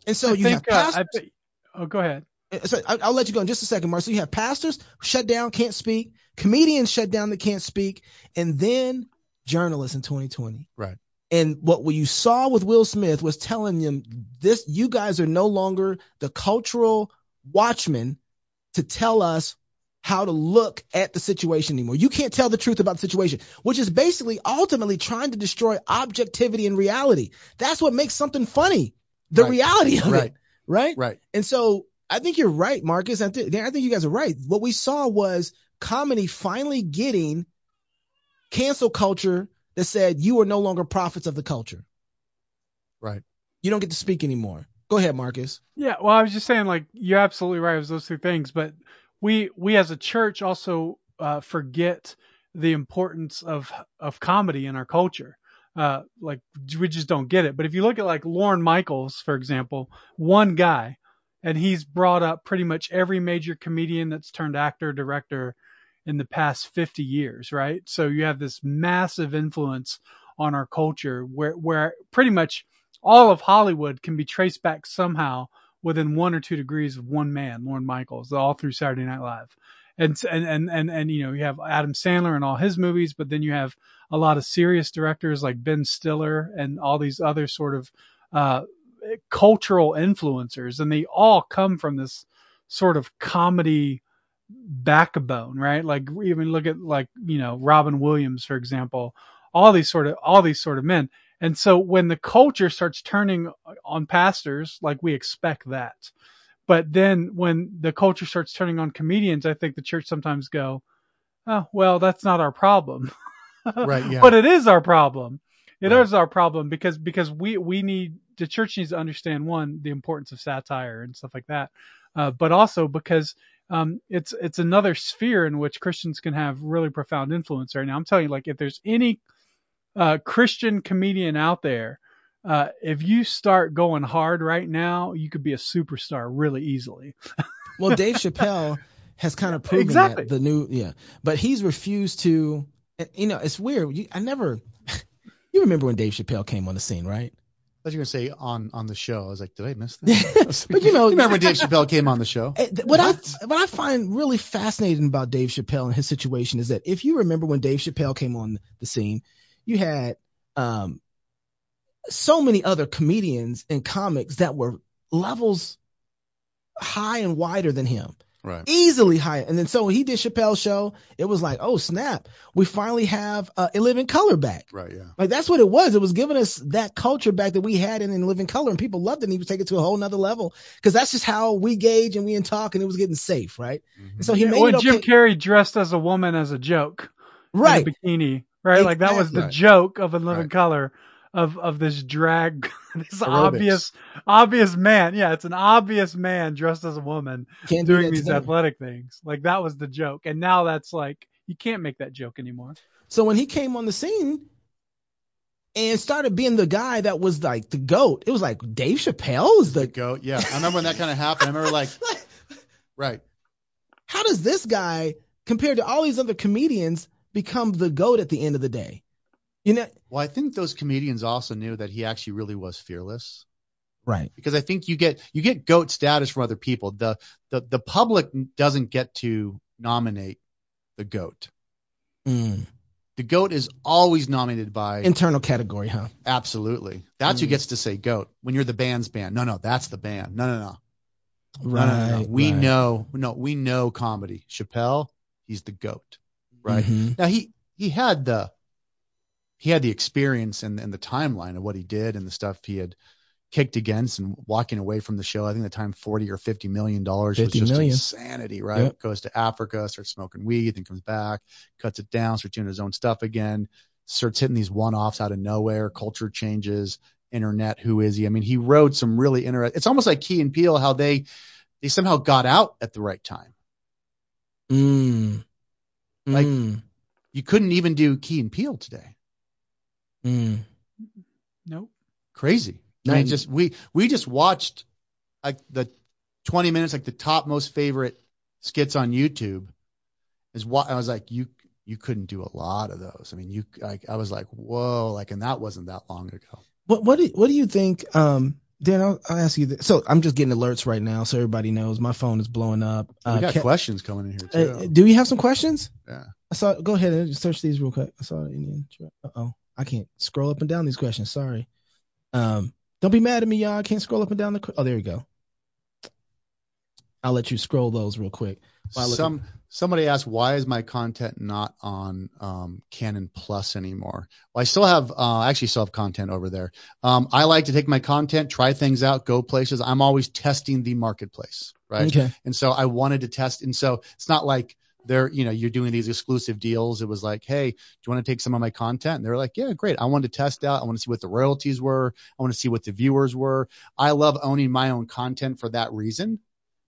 And so I you think, have uh, pastors. I thi- oh, go ahead. so I- I'll let you go in just a second, Mark. So you have pastors shut down, can't speak, comedians shut down that can't speak, and then journalists in 2020. Right. And what you saw with Will Smith was telling them this: you guys are no longer the cultural watchmen to tell us how to look at the situation anymore. You can't tell the truth about the situation, which is basically ultimately trying to destroy objectivity and reality. That's what makes something funny. The Right. reality of it, Right. right? Right. And so I think you're right, Marcus. I, th- I think you guys are right. What we saw was comedy finally getting cancel culture that said you are no longer prophets of the culture. Right. You don't get to speak anymore. Go ahead, Marcus. Yeah, well, I was just saying, like, you're absolutely right. It was those two things, but we we as a church also uh, forget the importance of of comedy in our culture. Uh, like, we just don't get it. But if you look at like Lorne Michaels, for example, one guy, and he's brought up pretty much every major comedian that's turned actor, director in the past 50 years, right? So you have this massive influence on our culture where where pretty much all of Hollywood can be traced back somehow within one or two degrees of one man, Lorne Michaels, all through Saturday Night Live. And, and, and, and, and, you know, you have Adam Sandler and all his movies, but then you have a lot of serious directors like Ben Stiller and all these other sort of, uh, cultural influencers, and they all come from this sort of comedy backbone, right? Like even look at like you know Robin Williams, for example. All these sort of all these sort of men. And so when the culture starts turning on pastors, like we expect that. But then when the culture starts turning on comedians, I think the church sometimes go, oh, well, that's not our problem. [LAUGHS] Right, yeah. but it is our problem. It is Right. our problem because because we we need the church needs to understand one the importance of satire and stuff like that, uh, but also because um, it's it's another sphere in which Christians can have really profound influence right now. I'm telling you, like if there's any uh, Christian comedian out there, uh, if you start going hard right now, you could be a superstar really easily. [LAUGHS] Well, Dave Chappelle has kind of proven Exactly. that the new yeah, but he's refused to. You know, it's weird. You, I never. [LAUGHS] You remember when Dave Chappelle came on the scene, right? I was gonna say on on the show. I was like, did I miss that? [LAUGHS] But you know, you remember when Dave Chappelle came on the show? Eh, th- What I what I find really fascinating about Dave Chappelle and his situation is that if you remember when Dave Chappelle came on the scene, you had um, so many other comedians and comics that were levels high and wider than him, Right. easily higher. And then so when he did Chappelle's show, it was like, oh snap, we finally have uh, a living color back. Right. Yeah. Like that's what it was. It was giving us that culture back that we had in, in living color, and people loved it. And he was taking it to a whole nother level because that's just how we gauge and we in talk, and it was getting safe, right? And so he made when it Jim okay, Carrey dressed as a woman as a joke, in a right? bikini, right? Like that was the Right. joke of In Living Right. Color of of this drag, [LAUGHS] this Aerobics. obvious obvious man. Yeah, it's an obvious man dressed as a woman Can't doing that these today. athletic things. Like that was the joke, and now that's like you can't make that joke anymore. So when he came on the scene and started being the guy that was like the goat, it was like Dave Chappelle is The the. goat. Yeah. I remember when that kind of happened. I remember [LAUGHS] like, right. How does this guy compared to all these other comedians become the goat at the end of the day? You know, Well, I think those comedians also knew that he actually really was fearless. right? because I think you get you get goat status from other people. The the the public doesn't get to nominate the goat. Mm. The goat is always nominated by Internal category, huh? absolutely. That's who Mm. gets to say goat when you're the band's band. No, no, that's the band. No, no, no. Right. no, no, no. We right. know no, we know comedy. Chappelle, he's the goat. Right. Mhm. Now he he had the he had the experience and, and the timeline of what he did and the stuff he had kicked against and walking away from the show. I think the time forty or fifty million dollars was just million. insanity, right? Yep. Goes to Africa, starts smoking weed, then comes back, cuts it down, starts doing his own stuff again, starts hitting these one offs out of nowhere, culture changes, internet, who is he? I mean, he wrote some really interesting it's almost like Key and Peele, how they they somehow got out at the right time. Mm. Like- Mm. You couldn't even do Key and Peele today. Mm. Nope. crazy. I mean, just we we just watched like the 20 minutes, like the top most favorite skits on YouTube. Is what I was like, you you couldn't do a lot of those. I mean, you like I was like, whoa, like, and that wasn't that long ago. What what do what do you think? Um, Dan, I'll, I'll ask you. This. So I'm just getting alerts right now, so everybody knows my phone is blowing up. we Uh, got Ke- questions coming in here too. uh, do you have some questions? yeah. I saw. Go ahead and search these real quick. I saw it in the. Uh oh, I can't scroll up and down these questions. Sorry. Um, don't be mad at me, y'all. I can't scroll up and down the. Oh, there you go. I'll let you scroll those real quick. While I look Some somebody asked why is my content not on um, Canon Plus anymore? Well, I still have uh, I actually still have content over there. Um, I like to take my content, try things out, go places. I'm always testing the marketplace, right? Okay. And so I wanted to test. And so it's not like they're, you know, you're doing these exclusive deals. It was like, hey, do you want to take some of my content? And they're like, yeah, great. I wanted to test out. I want to see what the royalties were. I want to see what the viewers were. I love owning my own content for that reason.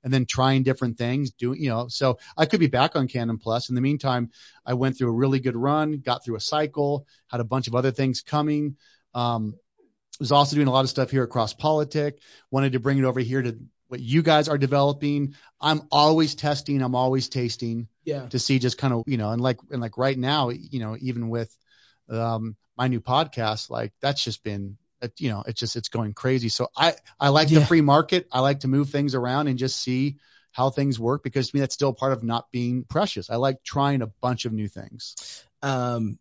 And then trying different things, doing, you know, so I could be back on Canon Plus. In the meantime, I went through a really good run, got through a cycle, had a bunch of other things coming. Um, was also doing a lot of stuff here across politic. Wanted to bring it over here to what you guys are developing. I'm always testing. I'm always tasting Yeah. to see just kind of you know and like and like right now you know even with um my new podcast like that's just been you know it's just it's going crazy so i i like Yeah. the free market i like to move things around and just see how things work because to me that's still part of not being precious i like trying a bunch of new things Um,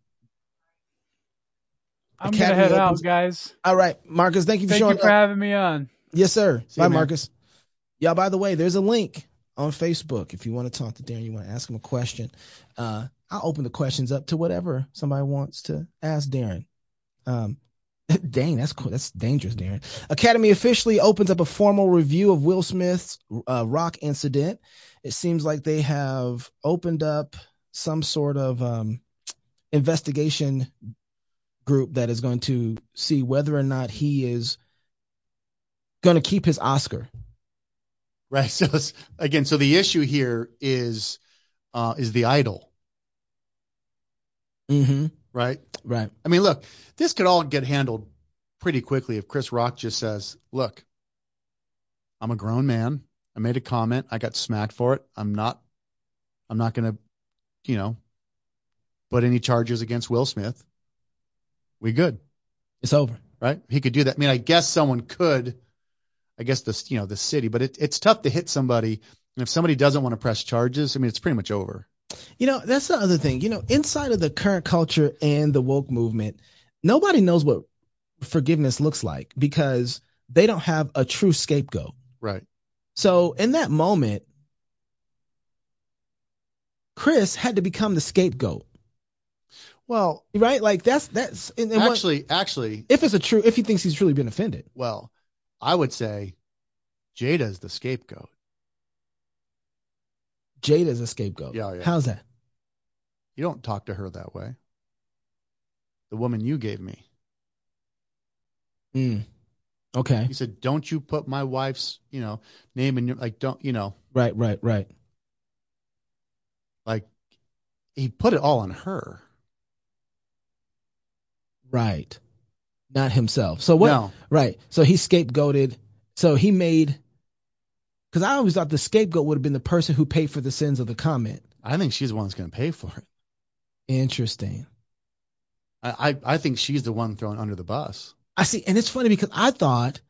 I'm Academy gonna head opens- out, guys. All right, Marcus. Thank you for Thank showing you for up. having me on. Yes, sir. See Bye, man. Marcus. Y'all, by the way, there's a link on Facebook if you want to talk to Darren, you want to ask him a question. Uh, I'll open the questions up to whatever somebody wants to ask Darren. Um, [LAUGHS] dang, that's cool. That's dangerous, Darren. Academy officially opens up a formal review of Will Smith's uh, rock incident. It seems like they have opened up some sort of um, investigation group that is going to see whether or not he is going to keep his Oscar. Right. [LAUGHS] So again, so the issue here is uh, is the idol, Mm-hmm. Right? Right. I mean, look, this could all get handled pretty quickly if Chris Rock just says, "Look, I'm a grown man. I made a comment. I got smacked for it. I'm not, I'm not gonna, you know, put any charges against Will Smith. We good, It's over. right? He could do that. I mean, I guess someone could. I guess the, you know, the city, but it, it's tough to hit somebody. And if somebody doesn't want to press charges, I mean, it's pretty much over. You know, that's the other thing. You know, inside of the current culture and the woke movement, nobody knows what forgiveness looks like because they don't have a true scapegoat. Right. So in that moment, Chris had to become the scapegoat, Well, right? Like that's that's and, and what- actually, actually, if it's a true if he thinks he's truly been offended. Well, I would say Jada's the scapegoat. Jada's a scapegoat. Yeah, yeah. How's that? You don't talk to her that way. The woman you gave me. Mm. Okay. He said, "Don't you put my wife's, you know, name in your like don't, you know, Right, right, right. like he put it all on her." Right. Not himself. So what No. Right. So he scapegoated. So he made. Because I always thought the scapegoat would have been the person who paid for the sins of the comment. I think she's the one that's going to pay for it. Interesting. I, I I think she's the one thrown under the bus. I see, and it's funny because I thought,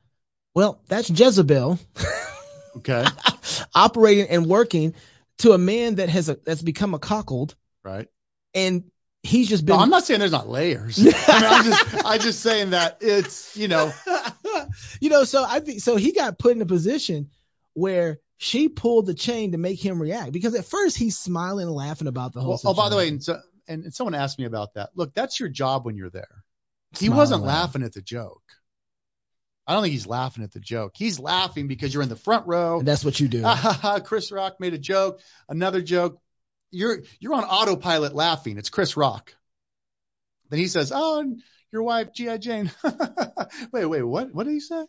well, that's Jezebel [LAUGHS] Okay. [LAUGHS] operating and working to a man that has a that's become a cockled, right. and he's just been. No, I'm not saying there's not layers. [LAUGHS] I mean, I'm just I'm just saying that it's you know you know, so I think so he got put in a position where she pulled the chain to make him react because at first he's smiling and laughing about the whole. Well, oh, by the way, and, so, and, and someone asked me about that. Look, that's your job when you're there. He Smile wasn't laughing at the joke. I don't think he's laughing at the joke. He's laughing because you're in the front row. and that's what you do. [LAUGHS] Chris Rock made a joke, another joke. You're you're on autopilot laughing. It's Chris Rock. Then he says, "Oh, and your wife, G.I. Jane." [LAUGHS] wait, wait, what? What did he say?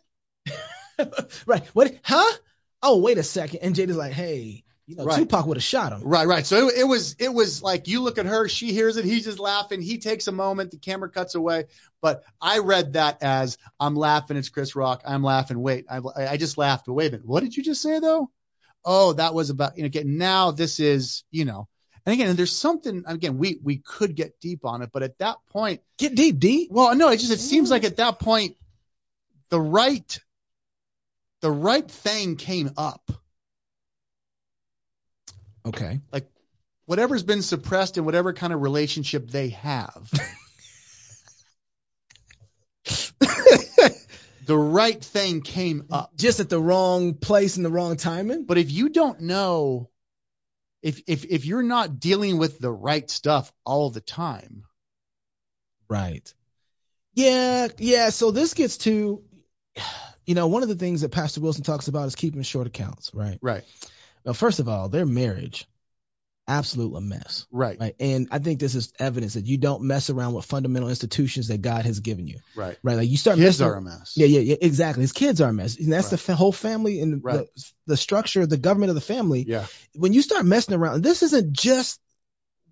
[LAUGHS] right. What? Huh? Oh, wait a second. And Jada's like, hey, you know, Right. Tupac would have shot him. Right, right. So it, it was it was like you look at her, she hears it, he's just laughing. He takes a moment, the camera cuts away. But I read that as I'm laughing. It's Chris Rock. I'm laughing. Wait, I, I just laughed. But wait a minute, what did you just say though? Oh, that was about you know. Again, now this is you know. And again, there's something. Again, we we could get deep on it, but at that point, Get deep, deep. well, no, it just it seems like at that point, the right, the right thing came up. Okay. Like whatever's been suppressed in whatever kind of relationship they have. [LAUGHS] the right thing came up. Just at the wrong place and the wrong timing. But if you don't know, if if if you're not dealing with the right stuff all the time, Right. Yeah, yeah. So this gets to, you know, one of the things that Pastor Wilson talks about is keeping short accounts, right? right, Well, first of all, their marriage, absolute a mess, right, right? And I think this is evidence that you don't mess around with fundamental institutions that God has given you, right. right? Like you start Kids messing. are a mess. yeah, yeah, yeah, exactly. His kids are a mess, and that's the fa- whole family and Right. the, the structure, the government of the family. yeah, when you start messing around, this isn't just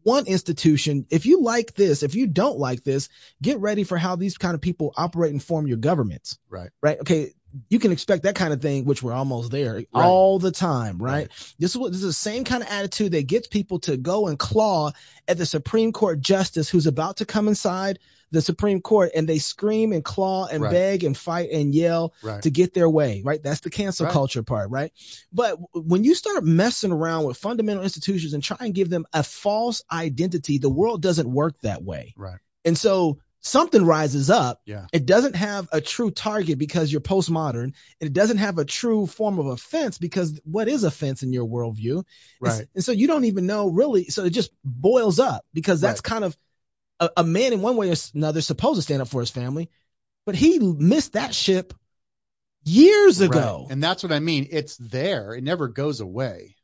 one institution. If you like this, if you don't like this, get ready for how these kind of people operate and form your governments. right, Right? Okay. You can expect that kind of thing, which we're almost there all the time, right? This is what this is the same kind of attitude that gets people to go and claw at the Supreme Court justice who's about to come inside the Supreme Court and they scream and claw and Right. beg and fight and yell right. to get their way, right? That's the cancel Right. culture part, right? But when you start messing around with fundamental institutions and try and give them a false identity, the world doesn't work that way. Right. And so something rises up. Yeah. It doesn't have a true target because you're postmodern, and it doesn't have a true form of offense because what is offense in your worldview? Right. And so you don't even know really. So it just boils up because that's kind of a, a man in one way or another supposed to stand up for his family, but he missed that ship years ago. Right. And that's what I mean. It's there. It never goes away.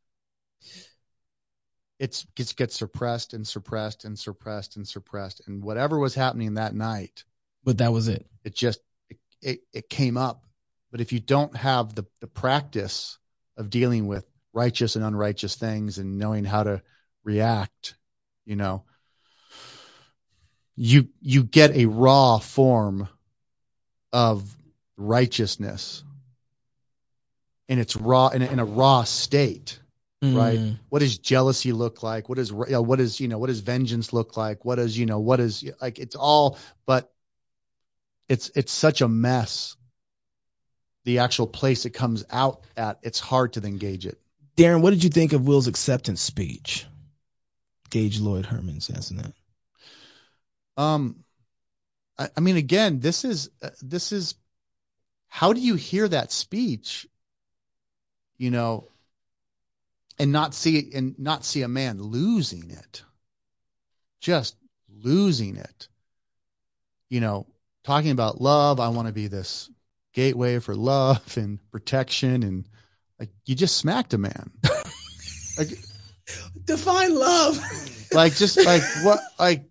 It's gets gets suppressed and suppressed and suppressed and suppressed. And whatever was happening that night, But that was it. it just it, it, it came up. But if you don't have the, the practice of dealing with righteous and unrighteous things and knowing how to react, you know, you you get a raw form of righteousness in its raw in in a raw state right Mm. what does jealousy look like what is you know, what is you know what does vengeance look like what is you know what is like it's all but it's it's such a mess the actual place it comes out at it's hard to then gauge it Darren, what did you think of Will's acceptance speech? Gage Lloyd Herman says in that. um I, I mean again this is uh, this is how do you hear that speech you know and not see and not see a man losing it just losing it you know talking about love i want to be this gateway for love [LAUGHS] and protection and like you just smacked a man [LAUGHS] like Define love. [LAUGHS] like just like what like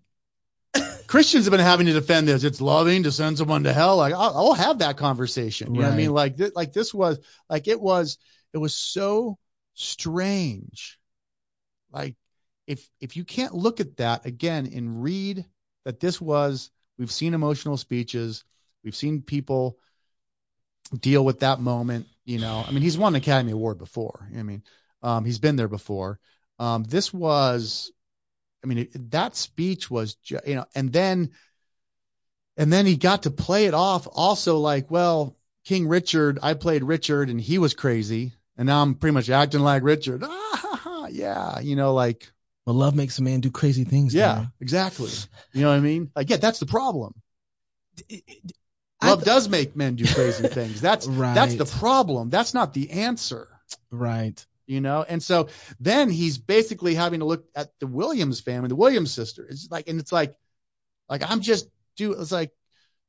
Christians have been having to defend this. It's loving to send someone to hell. Like I'll, I'll have that conversation. You know what I mean? Like th- like this was like it was it was so strange. Like if if you can't look at that again and read that this was we've seen emotional speeches, we've seen people deal with that moment. You know, I mean, he's won an Academy Award before. I mean, um, he's been there before. Um, this was, I mean, it, that speech was, you know, and then, and then he got to play it off also like, well, King Richard, I played Richard and he was crazy, and now I'm pretty much acting like Richard. Ah, [LAUGHS] yeah, you know, like, Well, love makes a man do crazy things. yeah, exactly. You know what I mean? Like, yeah, that's the problem. Love th- does make men do crazy [LAUGHS] things. That's Right. that's the problem. That's not the answer. right. you know and so then he's basically having to look at the williams family the williams sister it's like and it's like like i'm just do it's like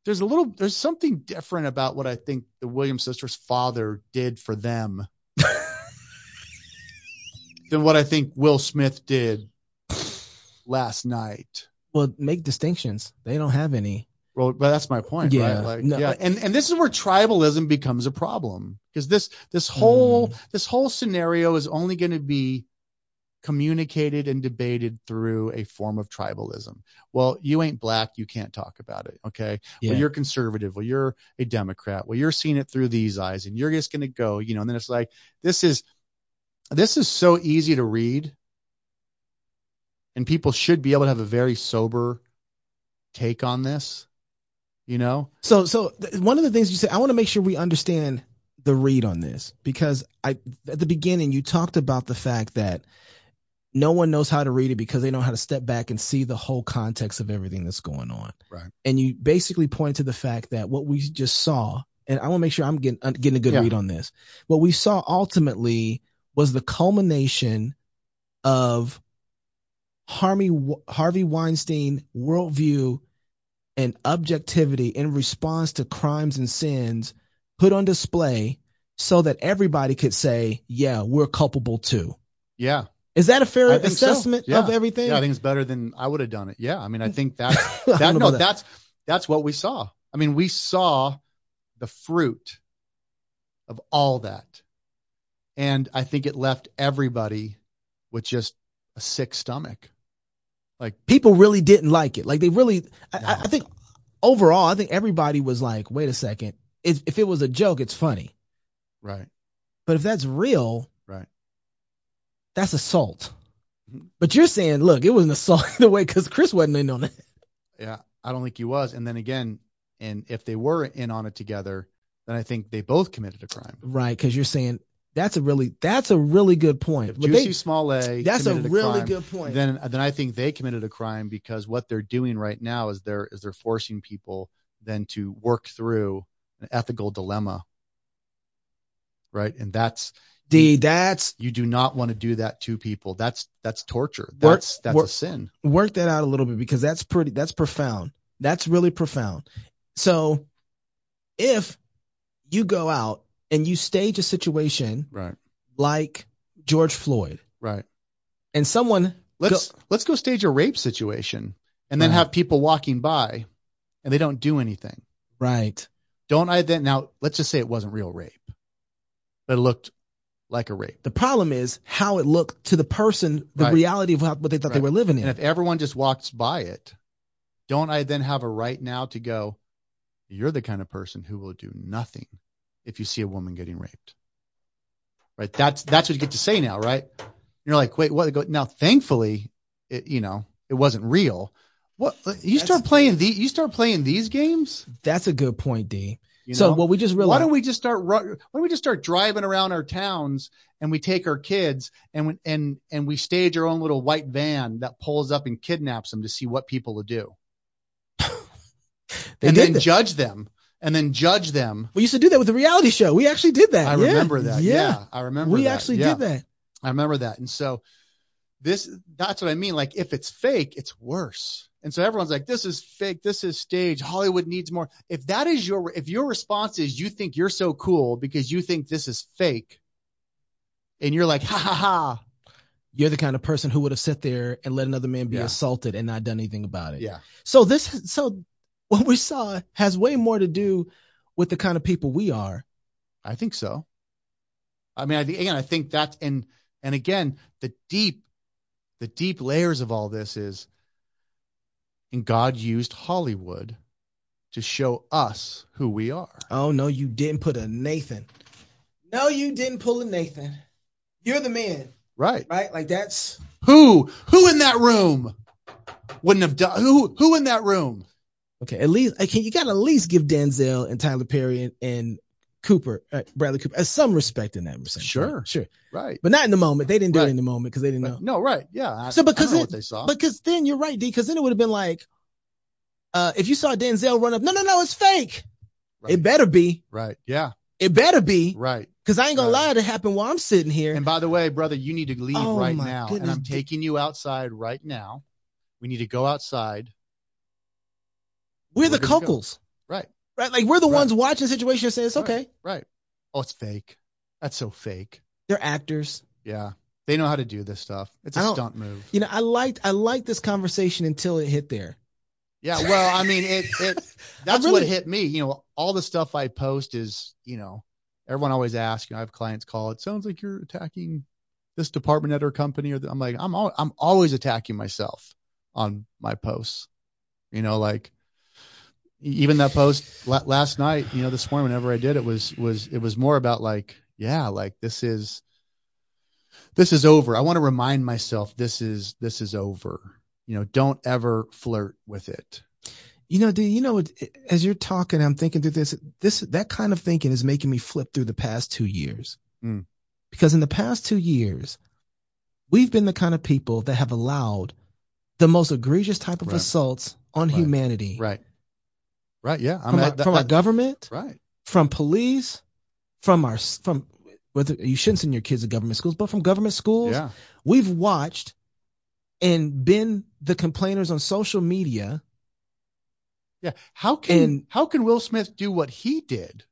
there's a little there's something different about what i think the williams sisters father did for them than what i think will smith did last night Well, make distinctions. They don't have any. well but that's my point Yeah, right like no, yeah and and this is where tribalism becomes a problem because this this whole Mm. this whole scenario is only going to be communicated and debated through a form of tribalism. Well, you ain't black, you can't talk about it. Okay. Yeah. Well, you're conservative. Well, you're a Democrat. Well, you're seeing it through these eyes and you're just going to go, you know, and then it's like, this is, this is so easy to read. And people should be able to have a very sober take on this, you know? So, so th- one of the things you said, I want to make sure we understand the read on this because I, at the beginning, you talked about the fact that no one knows how to read it because they know how to step back and see the whole context of everything that's going on. Right. And you basically point to the fact that what we just saw, and I want to make sure I'm getting uh, getting a good Yeah. read on this. What we saw ultimately was the culmination of Harvey Harvey Weinstein worldview and objectivity in response to crimes and sins put on display so that everybody could say, yeah, we're culpable too. Yeah. Is that a fair think so. assessment Yeah. of everything? Yeah. I think it's better than I would have done it. Yeah. I mean, I think [LAUGHS] that's, that know no, that. that's that's what we saw. I mean, we saw the fruit of all that, and I think it left everybody with just a sick stomach. Like people really didn't like it. Like they really, I, I I think overall, I think everybody was like, wait a second. If, if it was a joke, it's funny. Right. But if that's real, Right. that's assault. Mhm. But you're saying, look, it was an assault [LAUGHS] either way because Chris wasn't in on it. Yeah. I don't think he was. And then again, and if they were in on it together, then I think they both committed a crime. Right, because you're saying That's a really that's a really good point. If Jussie they- Smollett that's a really crime, good point. then then I think they committed a crime because what they're doing right now is they're is they're forcing people then to work through an ethical dilemma. Right? And that's D, that's you do not want to do that to people. That's that's torture. Work- That's that's work- a sin. work that out a little bit because that's pretty that's profound. That's really profound. So if you go out and you stage a situation Right. like George Floyd Right. and someone Let's let's go stage a rape situation and then Right. have people walking by and they don't do anything. right Don't I then now let's just say it wasn't real rape. But it looked like a rape. the problem is how it looked to the person the Right. reality of how, what they thought they were living in And if everyone just walks by it, don't I then have a right now to go, you're the kind of person who will do nothing if you see a woman getting raped. Right? That's that's what you get to say now, right? You're like, wait, what? Now, thankfully, it, you know, it wasn't real. What? You start playing the, you start playing these games. that's a good point D You so know? what we just why don't we just start? Why don't we just start driving around our towns and we take our kids and we, and and we stage our own little white van that pulls up and kidnaps them to see what people will do, [LAUGHS] they and then that. judge them, and then judge them. we used to do that with the reality show we actually did that I Yeah. remember that. Yeah, yeah, I remember. we that. actually Yeah, did that I remember that. And so this that's what I mean. Like if it's fake, it's worse. And so everyone's like, this is fake, this is stage. Hollywood needs more. If that is your if your response is you think you're so cool because you think this is fake, and you're like, ha ha ha. you're the kind of person who would have sat there and let another man be assaulted and not done anything about it Yeah. So this, so what we saw has way more to do with the kind of people we are. I think so. I mean, I think again, I think that's and and again, the deep, the deep layers of all this is, and God used Hollywood to show us who we are. Oh no, you didn't put a Nathan. No, you didn't pull a Nathan. You're the man, Right. right? Like that's Who? Who in that room wouldn't have done? Who? Who in that room? Okay. At least, okay, you got to at least give Denzel and Tyler Perry and, and Cooper, uh, Bradley Cooper, uh, some respect in that sense. Sure. right? sure, Right. but not in the moment. They didn't do Right. it in the moment because they didn't know. No. Right. Yeah. I, So because I don't know it- what they saw. Because then you're right, D. Because then it would have been like, uh, if you saw Denzel run up, no, no, no, it's fake. right. It better be. right. Yeah. It better be. Right. Because I ain't gonna Right. lie, it happened while I'm sitting here. And by the way, brother, you need to leave Oh, right now. goodness. And I'm taking you outside right now. We need to go outside. We're the we're good to couples, Right. right? Like we're the Right. ones watching the situation and saying it's okay. Right. Oh, it's fake. That's so fake. They're actors. Yeah. They know how to do this stuff. It's a stunt move. You know, I liked I liked this conversation until it hit there. Yeah. Well, I mean, it, it, [LAUGHS] that's what hit me. You know, all the stuff I post is, you know, everyone always asks, you know, I have clients call, it sounds like you're attacking this department at our company. Or the, I'm like, I'm, al- I'm always attacking myself on my posts. You know, like even that post la- last night, you know, this morning, whenever I did it was, was, it was more about like, yeah, like this is, this is over. I want to remind myself this is, this is over. You know, don't ever flirt with it. You know, dude, you know, as you're talking, I'm thinking through this. This that kind of thinking is making me flip through the past two years. Mm. Because in the past two years, we've been the kind of people that have allowed the most egregious type of Right. assaults on Right. humanity Right. Right. Yeah. From, our, that- from our government, right. from police, from our from whether you shouldn't send your kids to government schools, but from government schools, Yeah. we've watched and been the complainers on social media. Yeah. How can And- how can Will Smith do what he did?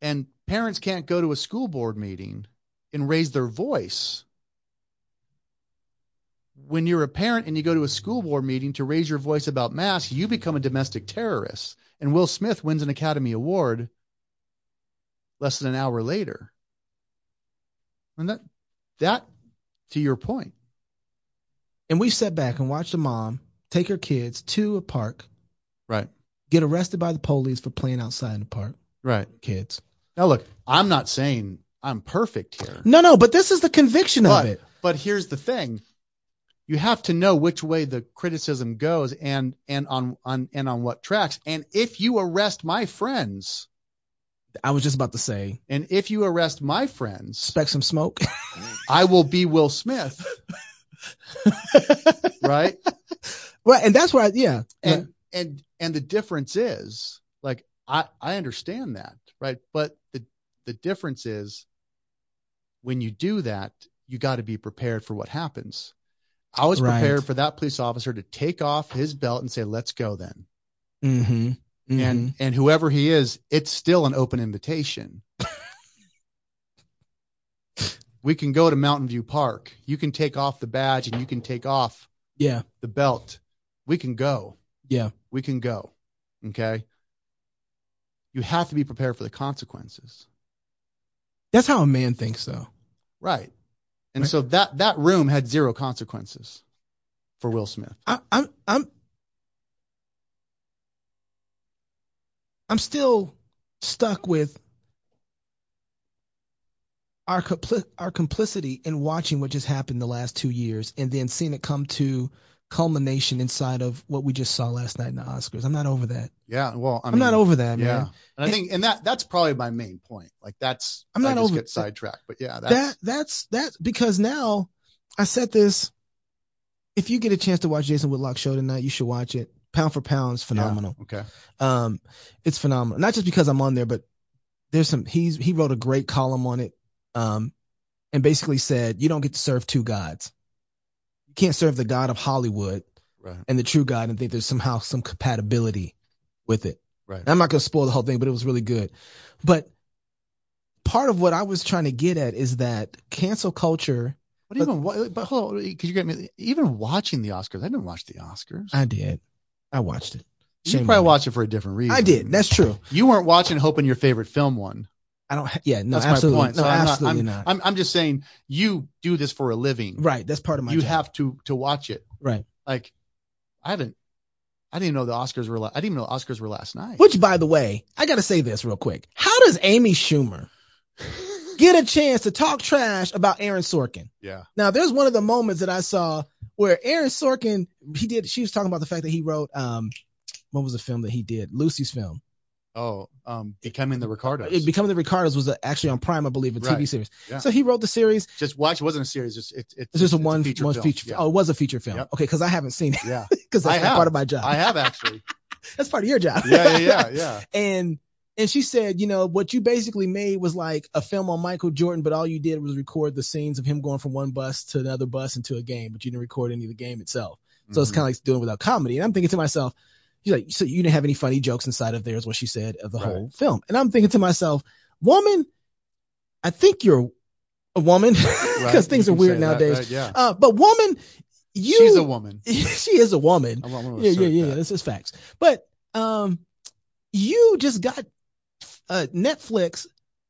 And parents can't go to a school board meeting and raise their voice. When you're a parent and you go to a school board meeting to raise your voice about masks, you become a domestic terrorist. And Will Smith wins an Academy Award less than an hour later. And that that to your point. And we sat back and watched a mom take her kids to a park, Right. get arrested by the police for playing outside in the park. Right. Kids. Now look, I'm not saying I'm perfect here. No, no, but this is the conviction But, of it. but here's the thing. You have to know which way the criticism goes and and on, on and on what tracks. And if you arrest my friends, I was just about to say, And if you arrest my friends, expect some smoke. [LAUGHS] I will be Will Smith, [LAUGHS] right? right, and that's why, yeah. And and and the difference is, like, I I understand that, right? But the the difference is, when you do that, you got to be prepared for what happens. I was Right. prepared for that police officer to take off his belt and say, "Let's go then." mm-hmm. mm-hmm. And and whoever he is, it's still an open invitation. [LAUGHS] we can go to Mountain View Park. You can take off the badge and you can take off yeah, the belt. We can go. yeah, We can go. Okay? You have to be prepared for the consequences. that's how a man thinks, though. Right. And so that that room had zero consequences for Will Smith. I'm, I'm, I'm still stuck with our complicity in watching what just happened the last two years, and then seeing it come to culmination inside of what we just saw last night in the Oscars. I'm not over that. Yeah, well, I I'm not over that, Yeah. man. And I think and that that's probably my main point. Like that's I'm not I just over- get sidetracked. But yeah, that's that that's that's because now I said this. If you get a chance to watch Jason Whitlock show tonight, you should watch it. Pound for pound is phenomenal. Yeah, okay. Um, it's phenomenal. Not just because I'm on there, but there's some. He's he wrote a great column on it. Um, and basically said you don't get to serve two gods. You can't serve the God of Hollywood Right. and the true God and think there's somehow some compatibility with it. Right. And I'm not gonna spoil the whole thing, but it was really good. But part of what I was trying to get at is that cancel culture. But even wa- but hold on, could you get me even watching the Oscars? I didn't watch the Oscars. I did. I watched it. you probably watched it for a different reason. I did. That's true. you weren't watching hoping your favorite film won. I don't. Yeah. No. That's absolutely. my point. No. So I'm absolutely not, not. I'm, I'm I'm just saying you do this for a living. right. That's part of my. you job. have to to watch it. Right. Like I haven't. I didn't know the Oscars were. La- I didn't even know the Oscars were last night. Which, by the way, I got to say this real quick. How does Amy Schumer [LAUGHS] get a chance to talk trash about Aaron Sorkin? Yeah. Now, there's one of the moments that I saw where Aaron Sorkin, he did, she was talking about the fact that he wrote, um, what was the film that he did? Lucy's film. Oh, um, becoming the Ricardos. It Becoming the Ricardos was actually on Prime, I believe, a TV Right. series. Yeah. So he wrote the series. just watch. It wasn't a series. It's it's it's, It's just a it's one feature one film. feature. Yeah. Oh, it was a feature film. Yep. Okay, because I haven't seen it yeah. [LAUGHS] because that's part of my job. I have actually. [LAUGHS] that's part of your job. Yeah, yeah, yeah, yeah. [LAUGHS] and and she said, you know, what you basically made was like a film on Michael Jordan, but all you did was record the scenes of him going from one bus to another bus into a game, but you didn't record any of the game itself. So it's Mhm. kind of like doing without comedy. And I'm thinking to myself, she's like, so you didn't have any funny jokes inside of there, is what she said of the Right. whole film. And I'm thinking to myself, woman, I think you're a woman because [LAUGHS] Right, things are weird say that, nowadays. right, yeah. Uh, but woman, you She's a woman. [LAUGHS] she is a woman. I want to Yeah, yeah, yeah. that. This is facts. But um, you just got uh, Netflix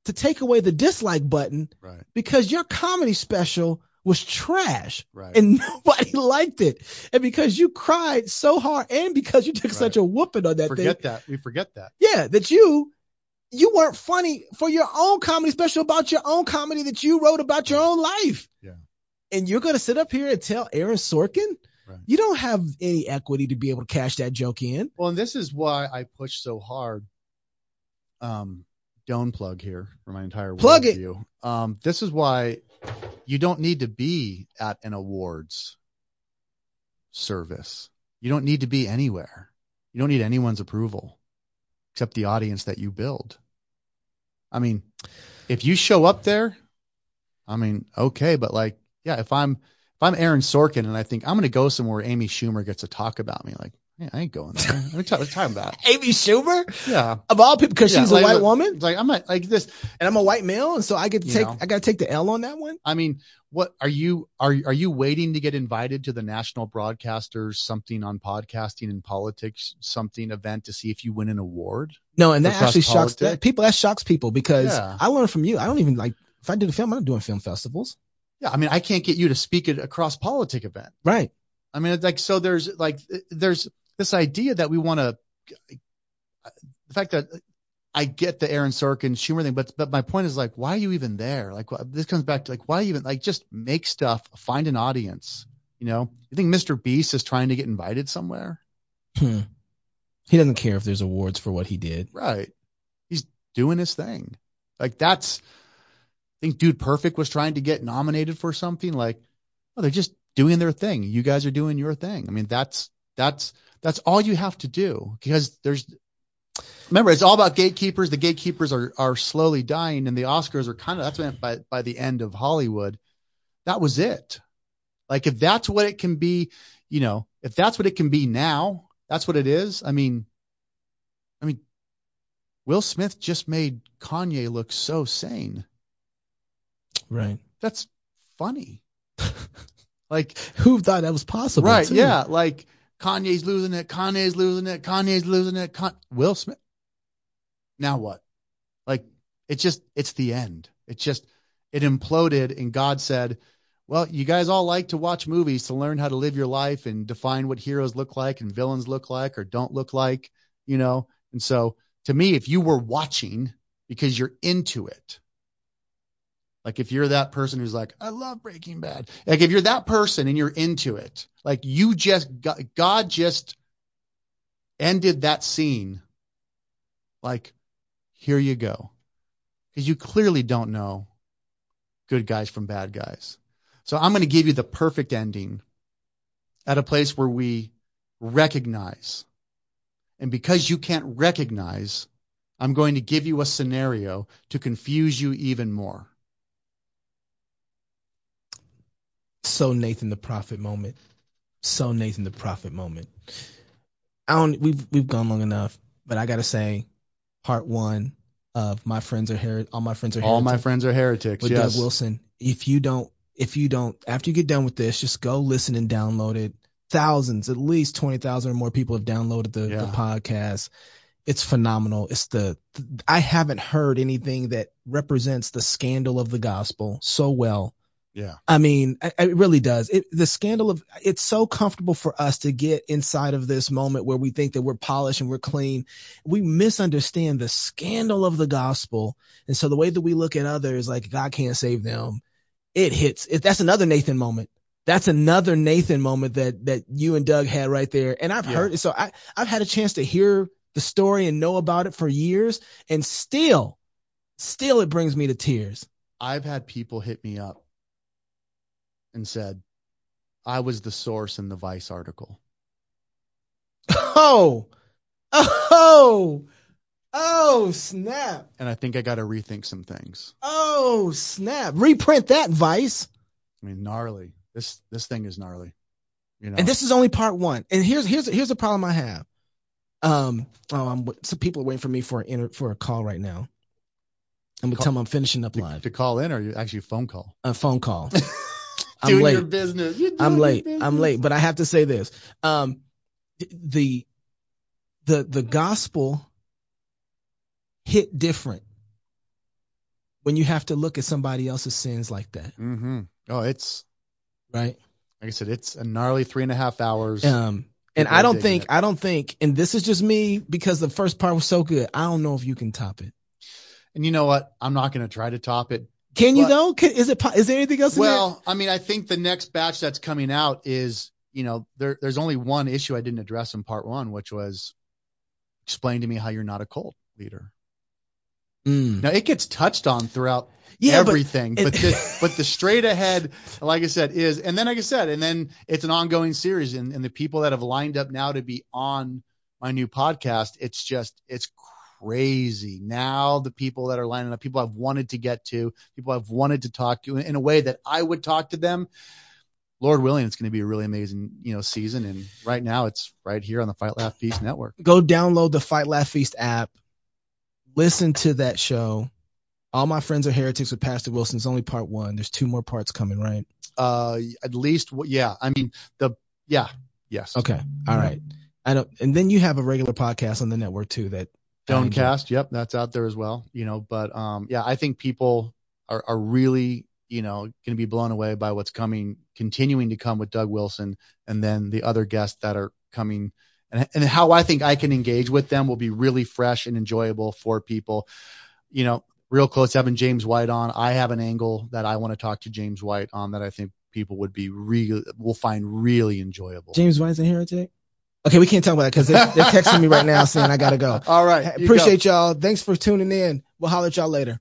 to take away the dislike button Right, because your comedy special was trash right. and [LAUGHS] nobody liked it, and because you cried so hard, and because you took Right. such a whooping on that forget thing, that. We forget that. yeah, that you. You weren't funny for your own comedy special about your own comedy that you wrote about your own life. Yeah. And you're going to sit up here and tell Aaron Sorkin Right. you don't have any equity to be able to cash that joke in. Well, and this is why I push so hard. Um, don't plug here for my entire Plug it. Um, this is why you don't need to be at an awards service. You don't need to be anywhere. You don't need anyone's approval except the audience that you build. I mean, if you show up there, I mean, okay, but like, yeah, if I'm if I'm Aaron Sorkin and I think I'm gonna go somewhere Amy Schumer gets to talk about me, like, yeah, I ain't going there. What are you talking- what are you talking about? [LAUGHS] Amy Schumer, Yeah, of all people, because Yeah, she's like, a white look, woman like I'm not like this. and I'm a white male, and so I get to take, know. I got to take the L on that one. I mean, what are you are are you waiting to get invited to the national broadcasters something on podcasting and politics something event to see if you win an award? No, and that actually shocks that people. That shocks people because Yeah. I learned from you. I don't even like if I did a film, I'm not doing film festivals. Yeah, I mean, I can't get you to speak at a CrossPolitic event. Right. I mean, like so there's like there's this idea that we want to the fact that I get the Aaron Sorkin Schumer thing, but but my point is like, why are you even there? Like, this comes back to like, why even like just make stuff, find an audience. You know, you think Mr. Beast is trying to get invited somewhere? Hmm. He doesn't care if there's awards for what he did. Right. He's doing his thing. Like that's, think Dude Perfect was trying to get nominated for something. Like, oh, they're just doing their thing. You guys are doing your thing. I mean, that's that's that's all you have to do because there's. Remember, it's all about gatekeepers. The gatekeepers are are slowly dying, and the Oscars are kind of that's by by the end of Hollywood. That was it. Like if that's what it can be, you know, if that's what it can be now, that's what it is. I mean, I mean, Will Smith just made Kanye look so sane. Right. That's funny. [LAUGHS] like Who thought that was possible? right, too? yeah, like Kanye's losing it, Kanye's losing it, Kanye's losing it. Con- Will Smith. Now what? Like it's just it's the end. It's just it imploded and God said, "Well, you guys all like to watch movies to learn how to live your life and define what heroes look like and villains look like or don't look like, you know." And so to me, if you were watching because you're into it, like if you're that person who's like, I love Breaking Bad. Like if you're that person and you're into it, like you just God just ended that scene. Like, here you go. Because you clearly don't know good guys from bad guys. So I'm going to give you the perfect ending at a place where we recognize. And because you can't recognize, I'm going to give you a scenario to confuse you even more. So Nathan the prophet moment. So Nathan the prophet moment. I don't. We've we've gone long enough, but I gotta say, part one of my friends are here. All my friends are All my friends are heretics. with yes. Doug Wilson. If you don't, if you don't, after you get done with this, just go listen and download it. Thousands, at least twenty thousand or more people have downloaded the, the podcast. It's phenomenal. It's the I haven't heard anything that represents the scandal of the gospel so well Yeah. I mean, it really does. It, the scandal of it's so comfortable for us to get inside of this moment where we think that we're polished and we're clean. We misunderstand the scandal of the gospel, and so the way that we look at others, like God can't save them, it hits. It, that's another Nathan moment. That's another Nathan moment that that you and Doug had right there. And I've Yeah. heard it. So I I've had a chance to hear the story and know about it for years, and still, still it brings me to tears. I've had people hit me up and said, I was the source in the Vice article. Oh, oh, oh, snap. And I think I got to rethink some things. Oh, snap. Reprint that, Vice. I mean, gnarly. This this thing is gnarly. You know. And this is only part one. And here's here's here's a problem I have. Um, oh, I'm, some people are waiting for me for an for a call right now. I'm gonna Call- tell them I'm finishing up live. to call in or you actually a phone call? A phone call. [LAUGHS] I'm Doing late. your business. You're I'm doing your late. I'm late, but I have to say this. Um, the the the gospel hit different when you have to look at somebody else's sins like that, Mm-hmm. Oh, it's right? like I said, it's a gnarly three and a half hours. Um, and I don't think it. I don't think, and this is just me because the first part was so good. I don't know if you can top it. And you know what? I'm not going to try to top it. Can you But- though? Can, is it? Is there anything else? Well, I mean, I think the next batch that's coming out is, you know, there, there's only one issue I didn't address in part one, which was explain to me how you're not a cult leader. Mm. Now it gets touched on throughout yeah, but everything, but, the, [LAUGHS] but the straight ahead, like I said, is, and then like I said, and then it's an ongoing series, and, and the people that have lined up now to be on my new podcast, it's just it's crazy. Now the people that are lining up, people I've wanted to get to, people I've wanted to talk to in a way that I would talk to them. Lord willing, it's going to be a really amazing, you know, season. And right now, it's right here on the Fight Laugh Feast Network. go download the Fight Laugh Feast app. Listen to that show. All my friends are heretics with Pastor Wilson. It's only part one. There's two more parts coming, right? Uh, at least, yeah. I mean, the yeah, yes. Okay. All right. I don't. And then you have a regular podcast on the network too. That Stonecast, yep, that's out there as well. You know, but um, yeah, I think people are, are really, you know, going to be blown away by what's coming, continuing to come with Doug Wilson, and then the other guests that are coming, and and how I think I can engage with them will be really fresh and enjoyable for people. You know, real close having James White on. I have an angle that I want to talk to James White on that I think people would be really will find really enjoyable. James White's a heretic. Okay, we can't talk about that because they're, they're texting me right now saying I gotta go. [LAUGHS] All right. you go. Appreciate y'all. Thanks for tuning in. We'll holler at y'all later.